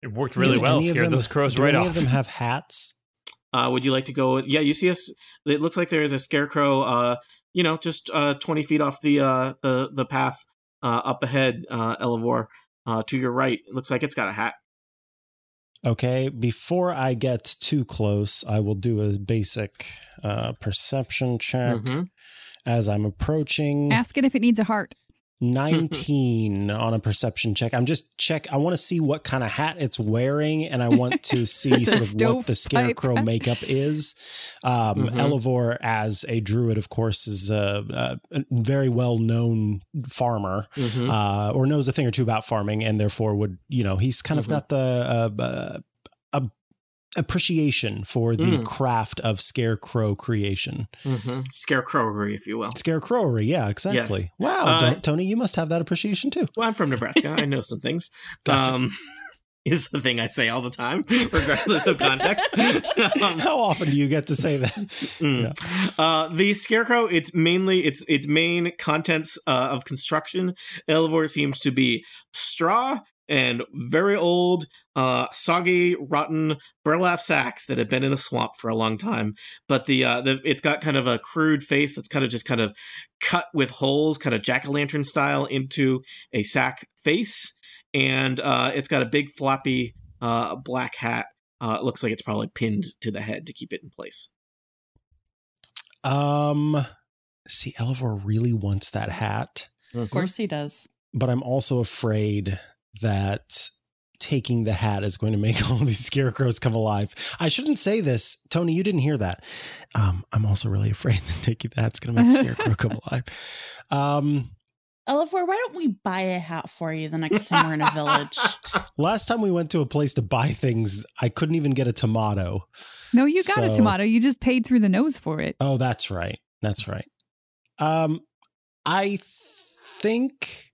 it worked really Do well. any of Scared them- those crows do right any off. of them have hats? Uh, would you like to go? Yeah, you see us. It looks like there is a scarecrow. Uh, you know, just uh, twenty feet off the uh the the path uh, up ahead. Uh, Elavor, uh, to your right. It looks like it's got a hat. Okay, before I get too close, I will do a basic uh, perception check Mhm. As I'm approaching. Ask it if it needs a heart. 19 on a perception check. I'm just check. I want to see what kind of hat it's wearing, and I want to see sort of what the scarecrow hat. makeup is. Um, Mhm. Elavor, as a druid, of course, is a, a very well known farmer. Mhm. uh, or knows a thing or two about farming, and therefore would you know he's kind Mhm. of got the uh, uh, appreciation for the Mm. craft of scarecrow creation, Mhm. Scarecrowery, if you will. scarecrowery. Yeah, exactly. Wow, Uh, Tony, you must have that appreciation too. Well, I'm from Nebraska. I know some things. Gotcha. Um, is the thing I say all the time, regardless of context. Um, How often do you get to say that? Mm. Uh, the scarecrow. It's mainly its its main contents uh, of construction. Elavor seems to be straw and very old, uh, soggy, rotten burlap sacks that have been in a swamp for a long time. But the uh, the it's got kind of a crude face that's kind of just kind of cut with holes, kind of jack o' lantern style into a sack face, and uh, it's got a big floppy uh, black hat. Uh, it looks like it's probably pinned to the head to keep it in place. Um, see, Elavor really wants that hat, Of course he does. but I'm also afraid that taking the hat is going to make all these scarecrows come alive. I shouldn't say this, Tony. You didn't hear that. Um, I'm also really afraid that taking the hat's going to make scarecrow come alive. Um, Elavor, why don't we buy a hat for you the next time we're in a village? last time we went to a place to buy things, I couldn't even get a tomato. No, you got a tomato. You just paid through the nose for it. Oh, that's right. That's right. Um, I think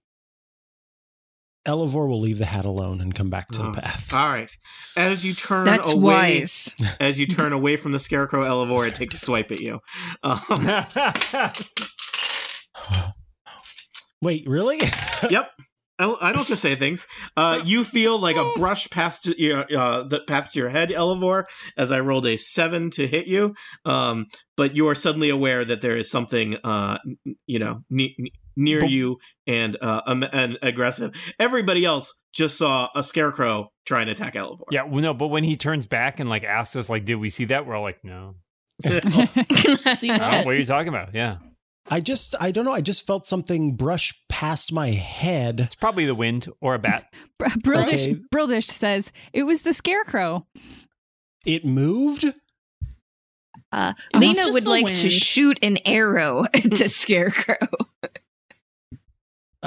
Elavor will leave the hat alone and come back to Oh. the path. All right. As you turn That's away, wise. as you turn away from the scarecrow Elavor, it takes a swipe at you. Um, Wait, really? yep. I, I don't just say things. Uh, you feel like a brush past your uh, that past your head, Elavor, as I rolled a seven to hit you. Um, but you are suddenly aware that there is something, uh, you know, ne- ne- near But- you and uh, um, and aggressive. Everybody else just saw a scarecrow trying to attack Elavor. Yeah, well, no, but when he turns back and like asks us, like, did we see that? We're all like, no. See Oh, what? what are you talking about? Yeah. I just, I don't know. I just felt something brush past my head. It's probably the wind or a bat. Br- Brildish, Okay. Brildish says it was the scarecrow. It moved. Uh, Lena would the like to shoot an arrow at the scarecrow.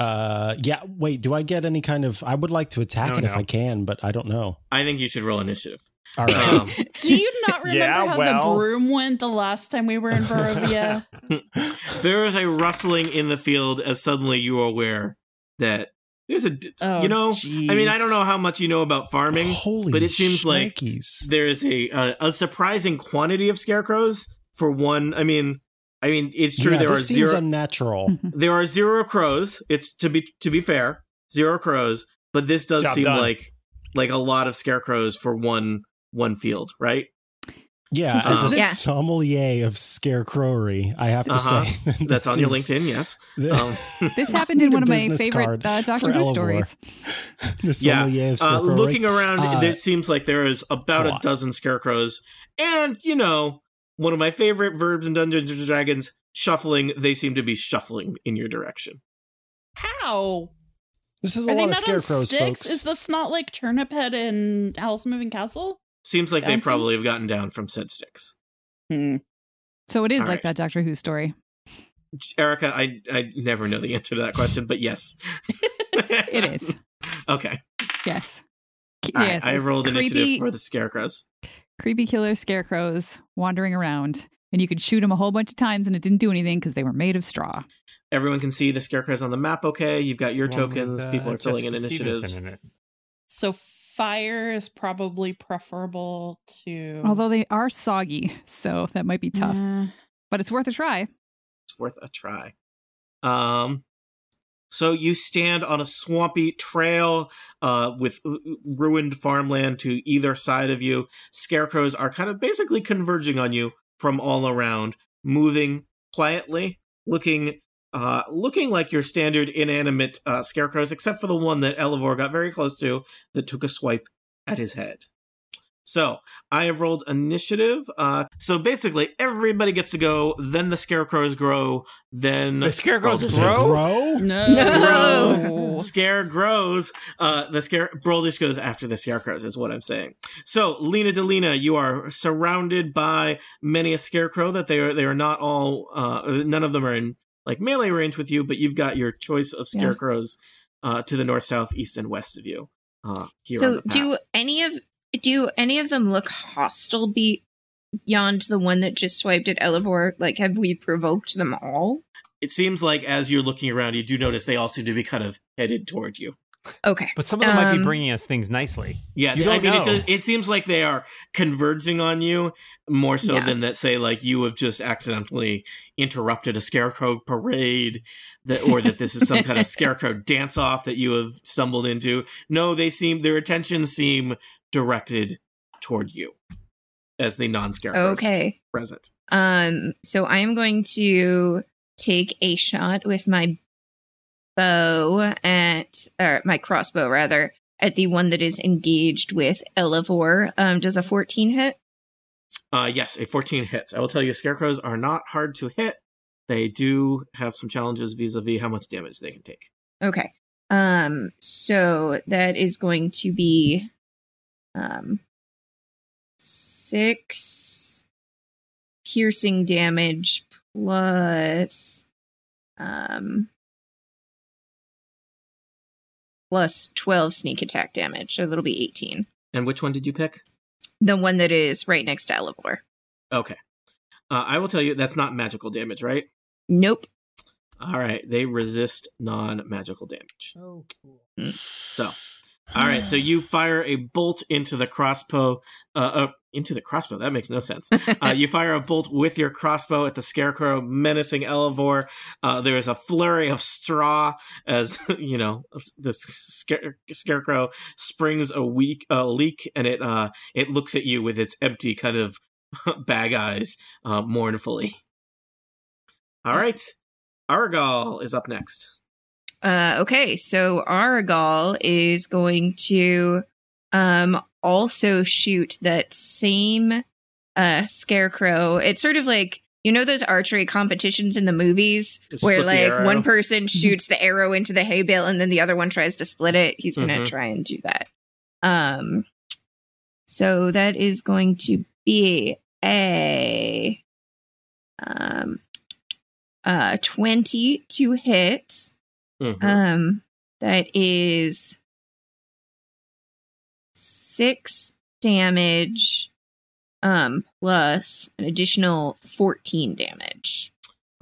Uh, yeah. Wait, do I get any kind of? I would like to attack No, it if. I can, but I don't know. I think you should roll initiative. All right. Um, Do you not remember Yeah, how well. the broom went the last time we were in Barovia? there is a rustling in the field as suddenly you are aware that there's a. Oh, you know, I mean, I don't know how much you know about farming. Holy, but it seems like there is a, a a surprising quantity of scarecrows for one. I mean, I mean, it's true Yeah, there are this seems zero. unnatural. there are zero crows. It's to be to be fair, zero crows. But this does Job seem done. like like a lot of scarecrows for one one field, right? Yeah, This as is- a Yeah. sommelier of scarecrowery, I have to Uh-huh. say That's this on your is- LinkedIn. Yes. the- Um, This happened in one of my favorite uh, Doctor Who stories. the Yeah, sommelier of uh, looking around, Uh, it seems like there is about a a dozen scarecrows, and you know, one of my favorite verbs in Dungeons and Dragons, shuffling. They seem to be shuffling in your direction. How? this is a Are lot of not scarecrows, folks. Is this not like Turnip Head and Alice Moving Castle? Seems like they probably have gotten down from said sticks. Hmm. So it is All like right. that Doctor Who story. Erika, I I never know the answer to that question, but yes, It is. okay. Yes. K- All right, yes, I it's rolled initiative for the scarecrows. Creepy killer scarecrows wandering around, and you could shoot them a whole bunch of times, and it didn't do anything because they were made of straw. Everyone can see the scarecrows on the map. Okay, you've got your This one tokens. with, People are filling in initiatives. In. So fire is probably preferable to. Although they are soggy, so that might be tough, Eh, but it's worth a try. It's worth a try. Um, so you stand on a swampy trail uh, with uh, ruined farmland to either side of you. Scarecrows are kind of basically converging on you from all around, moving quietly, looking uh, looking like your standard inanimate uh, scarecrows, except for the one that Elavor got very close to that took a swipe at his head. So I have rolled initiative. Uh, so basically, everybody gets to go. Then the scarecrows grow. Then The scarecrows Baldur's grow? Grow? no. No. Scare grows. Uh, the scare Brildish goes after the scarecrows, is what I'm saying. So, Lena Delina, you are surrounded by many a scarecrow that they are they are not all uh, none of them are in like melee range with you, but you've got your choice of Yeah. scarecrows uh, to the north, south, east, and west of you. Uh, here so do any of do any of them look hostile be- beyond the one that just swiped at Elavor? Like have we provoked them all? it seems like as you're looking around, you do notice they all seem to be kind of headed toward you. Okay. But some of them might be Um, bringing us things nicely. Yeah, You I don't mean, it does, it seems like they are converging on you more so Yeah. than that. Say, like you have just accidentally interrupted a scarecrow parade, that or that this is some kind of scarecrow dance off that you have stumbled into. No, they seem their attentions seem directed toward you as the non-scarecrows Okay. present. Um so I am going to take a shot with my bow at or my crossbow rather at the one that is engaged with Elavor. Um does a 14 hit? Uh, yes, a 14 hits. I will tell you, scarecrows are not hard to hit. They do have some challenges vis-a-vis how much damage they can take. Okay. Um so that is going to be um 6 piercing damage plus um plus 12 sneak attack damage. So that'll be 18. And which one did you pick? The one that is right next to Elavor. Okay. Uh, I will tell you that's not magical damage, right? Nope. All right. They resist non magical damage. Oh, cool. So, All right, so you fire a bolt into the crossbow. Uh, uh, into the crossbow. That makes no sense. Uh, you fire a bolt with your crossbow at the scarecrow, menacing Elavor. Uh, there is a flurry of straw as you know the scare- scarecrow springs a weak leak, and it uh it looks at you with its empty kind of bag eyes uh, mournfully. All right, Arrigal is up next. Uh, okay, so Arrigal is going to um also shoot that same uh scarecrow. It's sort of like you know those archery competitions in the movies Just where like one person shoots the arrow into the hay bale and then the other one tries to split it. He's going to Mhm. try and do that. Um so that is going to be a um uh 20 to hit. Mhm. Um, that is six damage, um, plus an additional fourteen damage.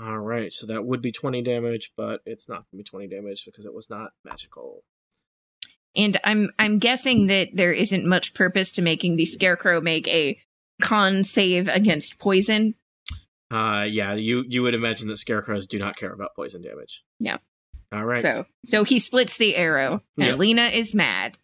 All right, so that would be 20 damage, but it's not going to be 20 damage because it was not magical. And I'm I'm guessing that there isn't much purpose to making the scarecrow make a con save against poison. Uh, yeah, you you would imagine that scarecrows do not care about poison damage. Yeah. All right. So so he splits the arrow, and Yeah. Lena is mad.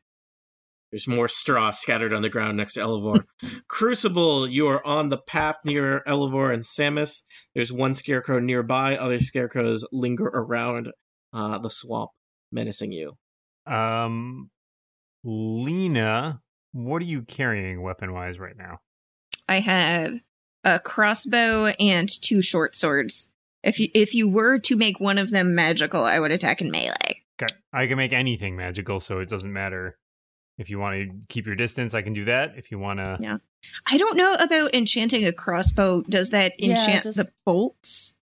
There's more straw scattered on the ground next to Elavor. Crucible, you are on the path near Elavor and Samus. There's one scarecrow nearby. Other scarecrows linger around uh, the swamp, menacing you. Um, Lena, what are you carrying weapon wise right now? I have a crossbow and two short swords. If you if you were to make one of them magical, I would attack in melee. Okay, I can make anything magical, so it doesn't matter. If you want to keep your distance, I can do that. If you want to, Yeah. I don't know about enchanting a crossbow. Does that Yeah, enchant the bolts?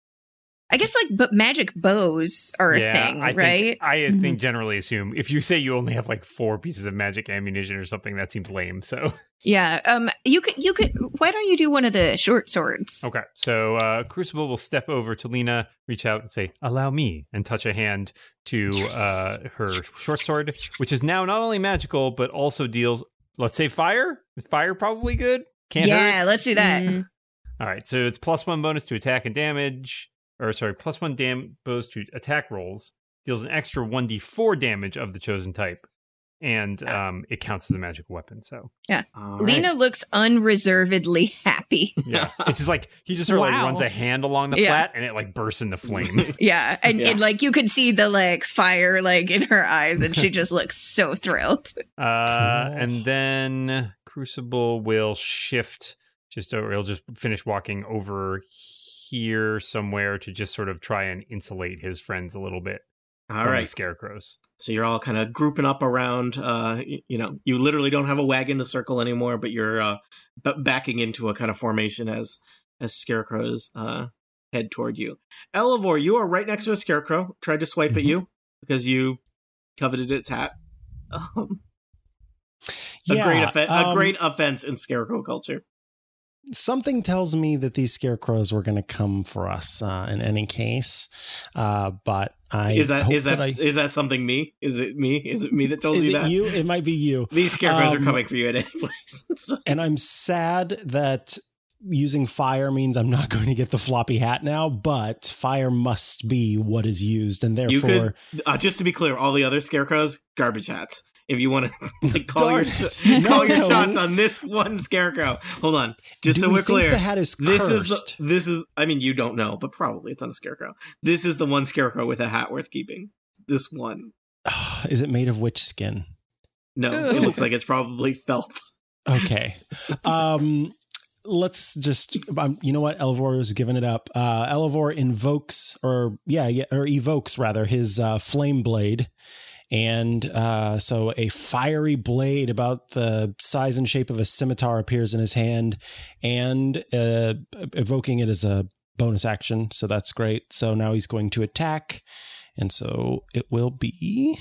I guess like but magic bows are a thing, I right? Think, I Mhm. think generally assume if you say you only have like four pieces of magic ammunition or something, that seems lame. So yeah. Um you could you could why don't you do one of the short swords? okay, so uh, Crucible will step over to Lena, reach out and say, "Allow me," and touch a hand to uh, her short sword, which is now not only magical but also deals, let's say, fire. Fire probably good. Can't hurt. yeah, let's do that. Mm. All right, so it's plus one bonus to attack and damage, or sorry, plus one dam bonus to attack rolls. Deals an extra one d four damage of the chosen type, and Ah. um, it counts as a magical weapon. So All Lena right. looks unreservedly happy. yeah, it's just like he just sort of like runs a hand along the Yeah. flat, and it like bursts into flame. Yeah, and, Yeah. and like you could see the like fire like in her eyes, and she just looks so thrilled. uh, Cool. and then Crucible will shift just over. He'll just finish walking over here somewhere to just sort of try and insulate his friends a little bit All from the scarecrows. So you're all kind of grouping up around. Uh, you know, you literally don't have a wagon to circle anymore, but you're uh, b- backing into a kind of formation as as scarecrows uh, head toward you. Elavor, you are right next to a scarecrow. Tried to swipe at Mhm. you because you coveted its hat. Um, a Yeah, great offen- a um, great offense in scarecrow culture. Something tells me that these scarecrows were going to come for us uh, in any case. Uh, but I Is that is that is that something me? Is it me? Is it me that tells is you it that? you? It might be you. These scarecrows are Um, coming for you at any place. And I'm sad that using fire means I'm not going to get the floppy hat now. But fire must be what is used, and You therefore, could, uh, just to be clear, all the other scarecrows, garbage hats. If you want to like, call Darn your call your shots on this one scarecrow. Hold on, just do so we we're clear. the hat is This is the, this is. I mean, you don't know, but probably it's on a scarecrow. This is the one scarecrow with a hat worth keeping. This one. is it made of witch skin? No, Ooh. it looks like it's probably felt. Okay. um let's just um, you know what Elavor is giving it up. Uh Elavor invokes or yeah, yeah or evokes rather his uh flame blade and uh so a fiery blade about the size and shape of a scimitar appears in his hand and uh evoking it as a bonus action. So that's great. So now he's going to attack. And so it will be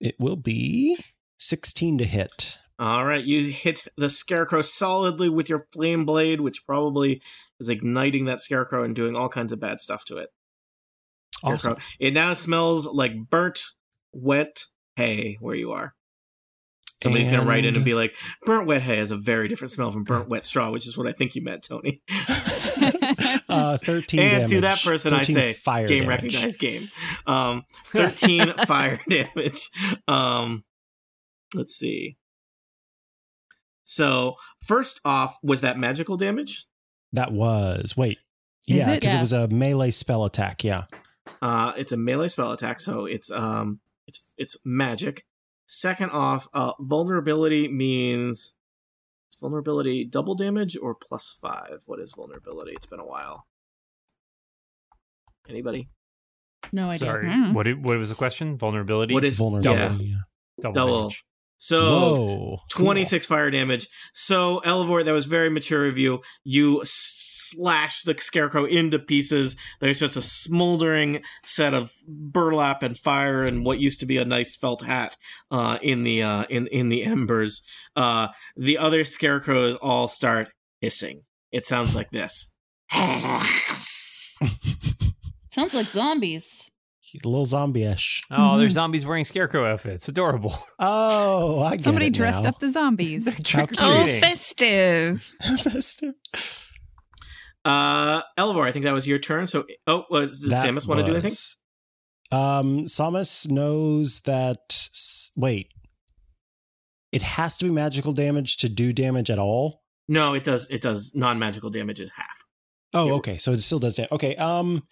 it will be 16 to hit. All right, you hit the scarecrow solidly with your flame blade, which probably is igniting that scarecrow and doing all kinds of bad stuff to it. Awesome It now smells like burnt, wet hay where you are. Somebody's gonna write in and And- be like, "Burnt wet hay has a very different smell from burnt wet straw," which is what I think you meant, Tony. uh, 13 and to that person, I say, fire game damage. recognized game. Um, thirteen fire damage. Um, let's see. So first off, was that magical damage? That was. Wait. Is yeah, because it Yeah. was a melee spell attack. Yeah. Uh, it's a melee spell attack, so it's um, it's it's magic. Second off, uh, vulnerability means it's vulnerability double damage or plus five. What is vulnerability? It's been a while. Anybody? No idea. Sorry. Mm. What, what was the question? Vulnerability? What is Vulnerability. yeah. double? double? damage. So Whoa. cool. 26 fire damage. So, Elavor, that was very mature of you. You slash the scarecrow into pieces. There's just a smoldering set of burlap and fire and what used to be a nice felt hat uh, in the uh, in in the embers. Uh, the other scarecrows all start hissing. It sounds like this. Sounds like zombies. A little zombie-ish. Oh, there's Mhm. zombies wearing scarecrow outfits. Adorable. Oh, I get Somebody it dressed now. up the zombies. Trick or Oh, festive. Festive. Uh, Elavor, I think that was your turn. So, oh, was does That Samus want to do anything? Um, Samus knows that. Wait, it has to be magical damage to do damage at all. No, it does. It does non magical damage is half. Oh, okay. So it still does that. Okay. Um,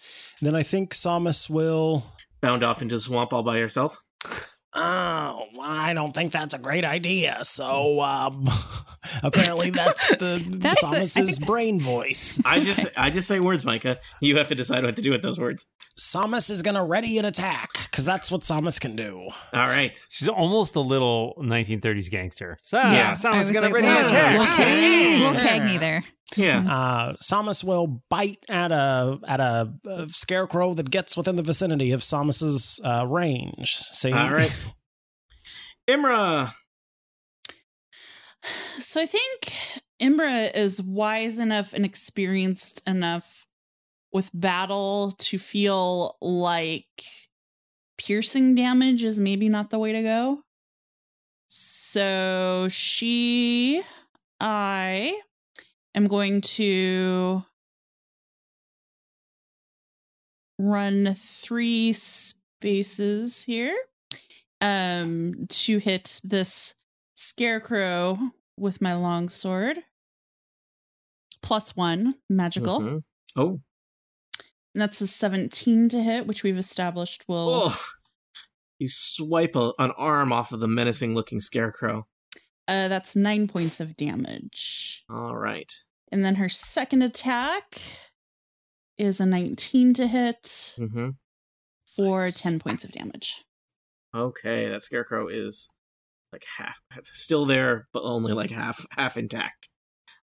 then I think Samus will. Bound off into the swamp all by yourself. Oh, I don't think that's a great idea. So, um, apparently that's the That's the- Samus's think- brain voice. I just I just say words, Mikah. You have to decide what to do with those words. Samus is gonna ready an attack because that's what Samus can do. All right. She's almost a little 1930s gangster. So, Yeah. yeah, I someone's was gonna like, ready well, to attack. Little, Yeah. little Cagney there. Yeah. Uh, Samus will bite at a at a, uh scarecrow that gets within the vicinity of Samus's uh, range. See, All right. Imra. So I think Imra is wise enough and experienced enough with battle to feel like piercing damage is maybe not the way to go. So she, I am going to run three spaces here um to hit this scarecrow with my long sword plus one magical Mhm. Oh. and that's a 17 to hit which we've established will Oh. You swipe a, an arm off of the menacing looking scarecrow. Uh that's nine points of damage All right. and then her second attack is a 19 to hit Mm-hmm. for Nice. 10 points of damage Okay, that scarecrow is like half still there, but only like half half intact.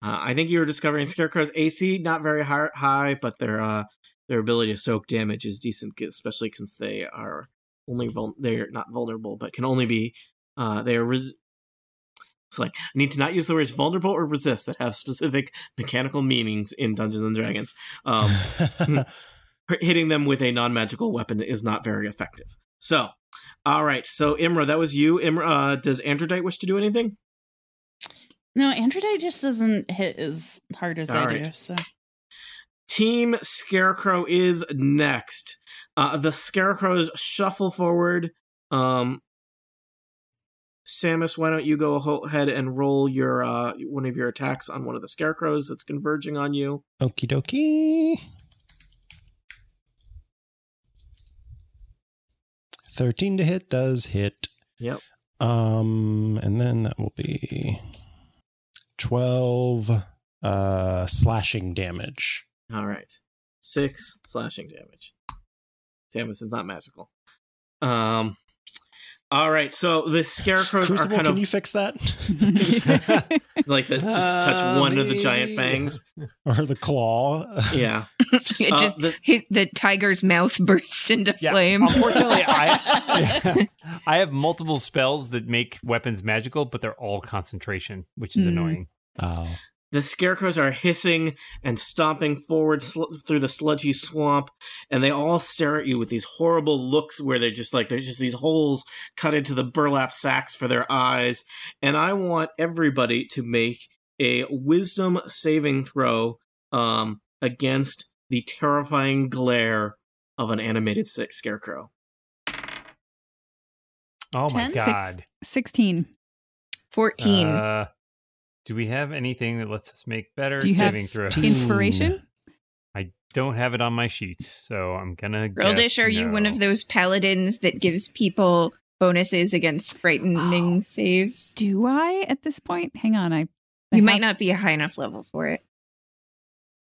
Uh, I think you were discovering scarecrows AC not very high, high, but their uh their ability to soak damage is decent, especially since they are only vul- they're not vulnerable, but can only be uh they are. Res- it's like I need to not use the words vulnerable or resist that have specific mechanical meanings in Dungeons and Dragons. Um, hitting them with a non-magical weapon is not very effective. So, all right. So Imra, that was you. Imra, uh, does Androdite wish to do anything? no androdite just doesn't hit as hard as All i do so Team Scarecrow is next. Uh, the Scarecrows shuffle forward. Um, Samus, why don't you go ahead and roll your uh, one of your attacks on one of the Scarecrows that's converging on you? Okie dokie. 13 to hit does hit. Yep. Um, and then that will be 12 uh slashing damage. All right. Six slashing damage. Samus is not magical. Um. All right. So the Scarecrows Crucible, are kind can of you fix that? like the, just touch one of the giant fangs. or the claw? Yeah. it Uh, just the- hit the tiger's mouth bursts into Yeah, flame. Unfortunately, I I have multiple spells that make weapons magical, but they're all concentration, which is Mm. annoying. Oh. The scarecrows are hissing and stomping forward sl- through the sludgy swamp, and they all stare at you with these horrible looks where they're just like, there's just these holes cut into the burlap sacks for their eyes. And I want everybody to make a wisdom saving throw um, against the terrifying glare of an animated sick scarecrow. Oh my Ten? god. 16. 14. Uh, do we have anything that lets us make better Do you have saving throws? Inspiration? I don't have it on my sheet, so I'm gonna. Brildish, guess are you one of those paladins that gives people bonuses against frightening saves? Do I at this point? Hang on. I, I You might not be a high enough level for it.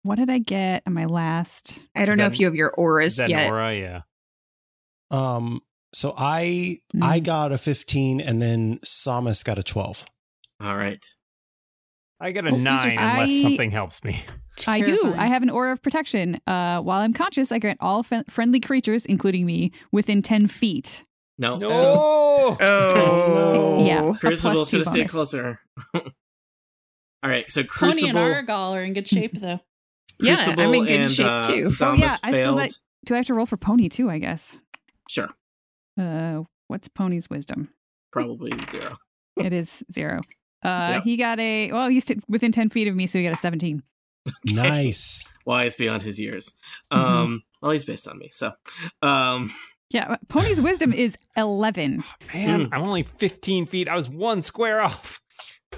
What did I get on my last? I don't Is know that- if you have your Is auras that yet. Nora? Yeah. Um, so I I Mm. got a 15 and then Samus got a 12. All right. I got a Oh, these are- nine unless I- something helps me. I do. I have an aura of protection. Uh, while I'm conscious, I grant all f- friendly creatures, including me, within 10 feet. No. No. Oh, no. Yeah. a Crucible plus should have stayed closer. All right, so Pony and Crucible, Arrigal are in good shape, though. Yeah, I'm in good and, shape, uh, too. Samus Oh, yeah, I suppose. I- Do I have to roll for Pony too? I guess. Sure, Uh, what's Pony's wisdom? probably zero. it is zero. Uh, Yep. he got a well. He's t- within ten feet of me, so he got a seventeen. Nice. Wise beyond his years. Mhm. Um, well, he's based on me, so um, Yeah, Pony's wisdom is eleven. Oh, Man, Mm. I'm only 15 feet. I was one square off.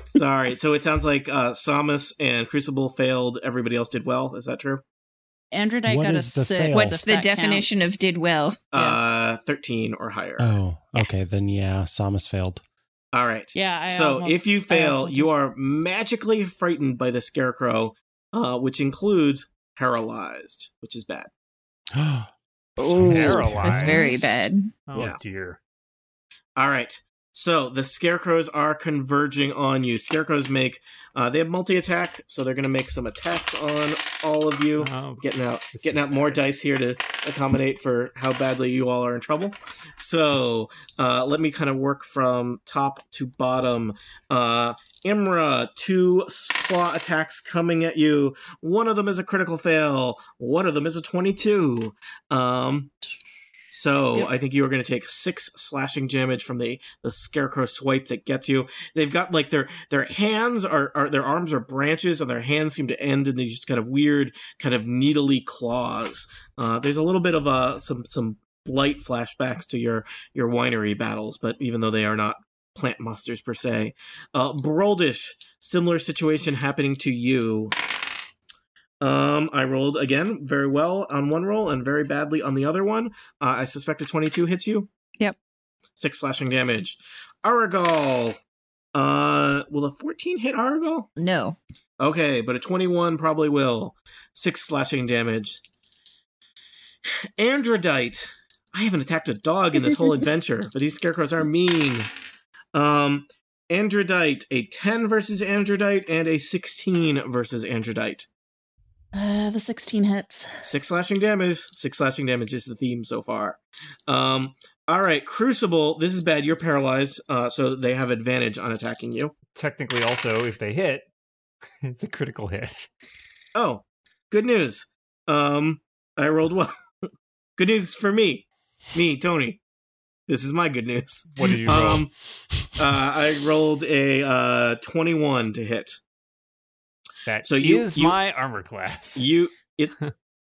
sorry. so it sounds like uh, Samus and Crucible failed. Everybody else did well. Is that true? Androdite What got a is the six. fail? What's the definition counts. of did well? Yeah. Uh, thirteen or higher. Oh, okay. Then yeah, Samus failed. All right. Yeah. I so almost- if you fail, you are magically frightened by the scarecrow, uh, which includes paralyzed, which is bad. Oh, Paralyzed. that's very bad. Oh Yeah. dear. All right. So the scarecrows are converging on you. Scarecrows make uh, they have multi attack, so they're going to make some attacks on all of you. Oh, Getting out, getting out more dice here to accommodate for how badly you all are in trouble. So uh, let me kind of work from top to bottom. Uh, Imra, two claw attacks coming at you. One of them is a critical fail. One of them is a twenty-two. Um, so Yep. I think you are going to take six slashing damage from the the scarecrow swipe that gets you. They've got like their their hands are, are their arms are branches and their hands seem to end in these kind of weird kind of needly claws. Uh, there's a little bit of uh, some some light flashbacks to your your winery battles, but even though they are not plant monsters per se, uh, Brildish, similar situation happening to you. Um, I rolled again very well on one roll and very badly on the other one. Uh, I suspect a 22 hits you. Yep. Six slashing damage. Arrigal. Uh, will a 14 hit Arrigal? No. Okay, but a 21 probably will. Six slashing damage. Androdite. I haven't attacked a dog in this whole adventure, but these scarecrows are mean. Um, Androdite, a 10 versus Androdite and a 16 versus Androdite. Uh, the 16 hits. Six slashing damage. Six slashing damage is the theme so far. Um, all right, Crucible. This is bad. You're paralyzed, uh, so they have advantage on attacking you. Technically, also, if they hit, it's a critical hit. Oh, good news. Um, I rolled well. good news for me, me, Tony. This is my good news. What did you roll? Um, uh, I rolled a uh, 21 to hit. That so you- is you- my armor class. You, it,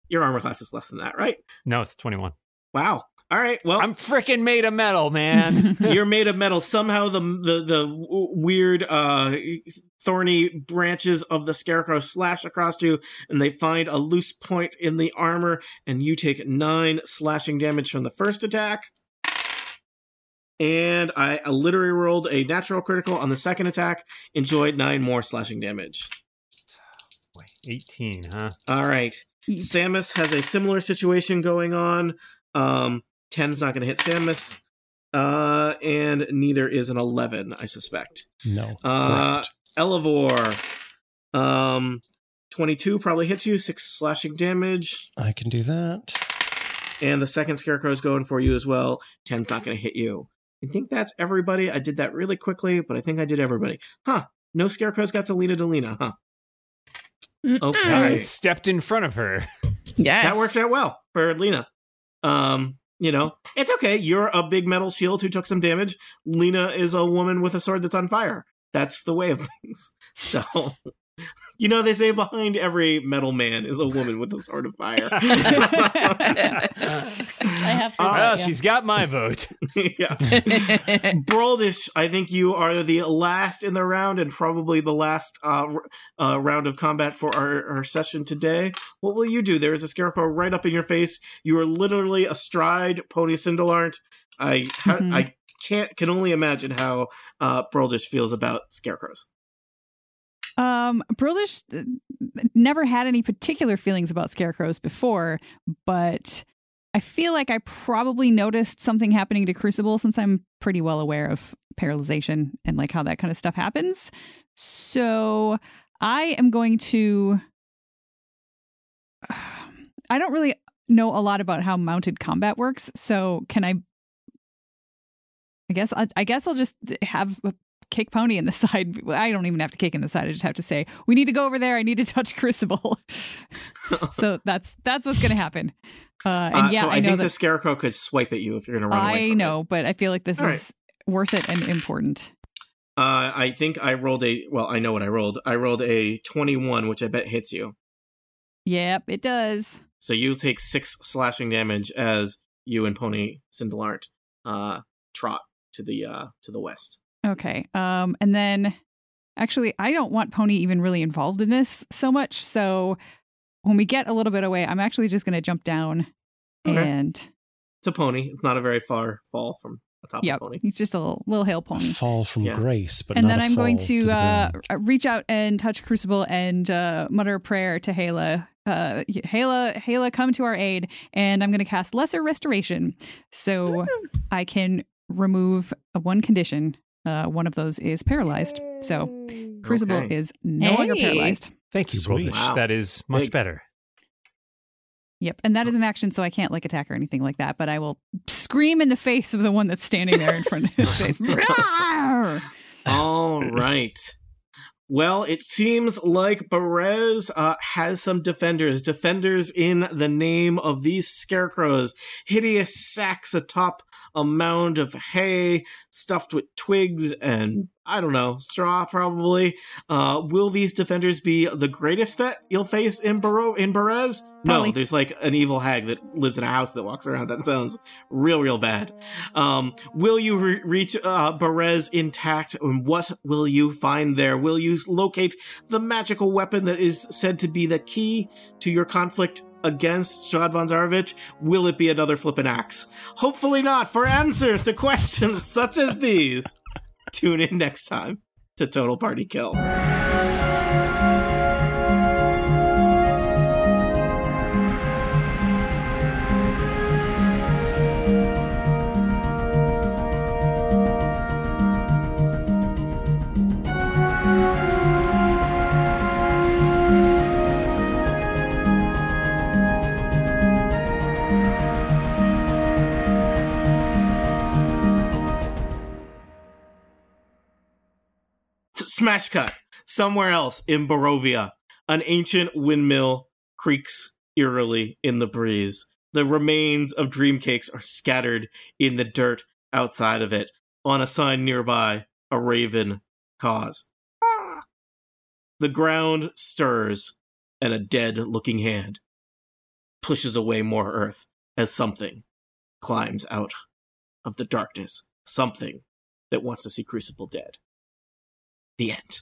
your armor class is less than that, right? no, it's 21. Wow. All right. Well, I'm freaking made of metal, man. you're made of metal. Somehow the the the weird uh thorny branches of the scarecrow slash across you, and they find a loose point in the armor, and you take nine slashing damage from the first attack. And I literally rolled a natural critical on the second attack. Enjoyed nine more slashing damage. Wait, 18, huh? All right. Samus has a similar situation going on. Um, 10's not going to hit Samus. Uh, and neither is an 11, I suspect. No. Uh, correct. Elavor, um, 22 probably hits you, 6 slashing damage. I can do that. And the second Scarecrow's going for you as well. 10's not going to hit you. I think that's everybody. I did that really quickly, but I think I did everybody. Huh. No Scarecrows got to Lena Delina, huh? Okay. I stepped in front of her. Yes. That worked out well for Lena. Um, you know, it's okay. You're a big metal shield who took some damage. Lena is a woman with a sword that's on fire. That's the way of things. So, you know, they say behind every metal man is a woman with a sword of fire. I have to. Uh, well, yeah. she's got my vote. yeah. Brildish, I think you are the last in the round and probably the last uh, uh, round of combat for our, our session today. What will you do? There is a scarecrow right up in your face. You are literally astride Pony Cindelarnt. I ha- Mhm. I can't can only imagine how uh, Brildish feels about scarecrows. Um, Brildish uh, never had any particular feelings about scarecrows before, but I feel like I probably noticed something happening to Crucible since I'm pretty well aware of paralyzation and like how that kind of stuff happens. So I am going to. I don't really know a lot about how mounted combat works, so can I? I guess I, I guess I'll just have a kick pony in the side. I don't even have to kick in the side. I just have to say, we need to go over there. I need to touch Crucible. so that's that's what's going to happen. Uh, and Uh, yeah, so I, I, think the scarecrow could swipe at you if you're going to run away. I know, It. but I feel like this All is worth it and important. Uh, I think I rolled a. Well, I know what I rolled. I rolled a 21, which I bet hits you. Yep, it does. So you take six slashing damage as you and Pony Cindelarnt uh, trot to the uh, to the west. Okay. Um, and then actually, I don't want Pony even really involved in this so much. So when we get a little bit away, I'm actually just going to jump down Okay. and It's a pony. It's not a very far fall from a top yep, of pony. he's just a little, little hail pony. Fall from Yeah. grace, but and not then i I'm going to, the uh, reach out and touch Crucible and uh, mutter a prayer to Hala. Uh, Hala, Hala, come to our aid, and I'm going to cast Lesser Restoration, so I can remove a one condition. Uh, one of those is paralyzed, so Crucible Okay. is no longer paralyzed. Thank you, Sweet. Brildish. Wow. That is much Big. better. Yep, and that is an action, so I can't like attack or anything like that. But I will scream in the face of the one that's standing there in front of his face. Rawr! All right. Well, it seems like Berez uh, has some defenders. Defenders in the name of these scarecrows. Hideous sacks atop a mound of hay stuffed with twigs and, I don't know, straw probably. Uh, will these defenders be the greatest that you'll face in, Baro- in Berez? No, there's like an evil hag that lives in a house that walks around. That sounds real, real bad. Um, will you re- reach uh, Berez intact? And what will you find there? Will you locate the magical weapon that is said to be the key to your conflict against Strahd von Zarovich? Will it be another flippin' axe? Hopefully not. For answers to questions such as these, tune in next time to Total Party Kill. Smash cut. Somewhere else in Barovia, an ancient windmill creaks eerily in the breeze. The remains of dream cakes are scattered in the dirt outside of it. On a sign nearby, a raven caws. The ground stirs, and a dead looking hand pushes away more earth as something climbs out of the darkness. Something that wants to see Crucible dead. The end.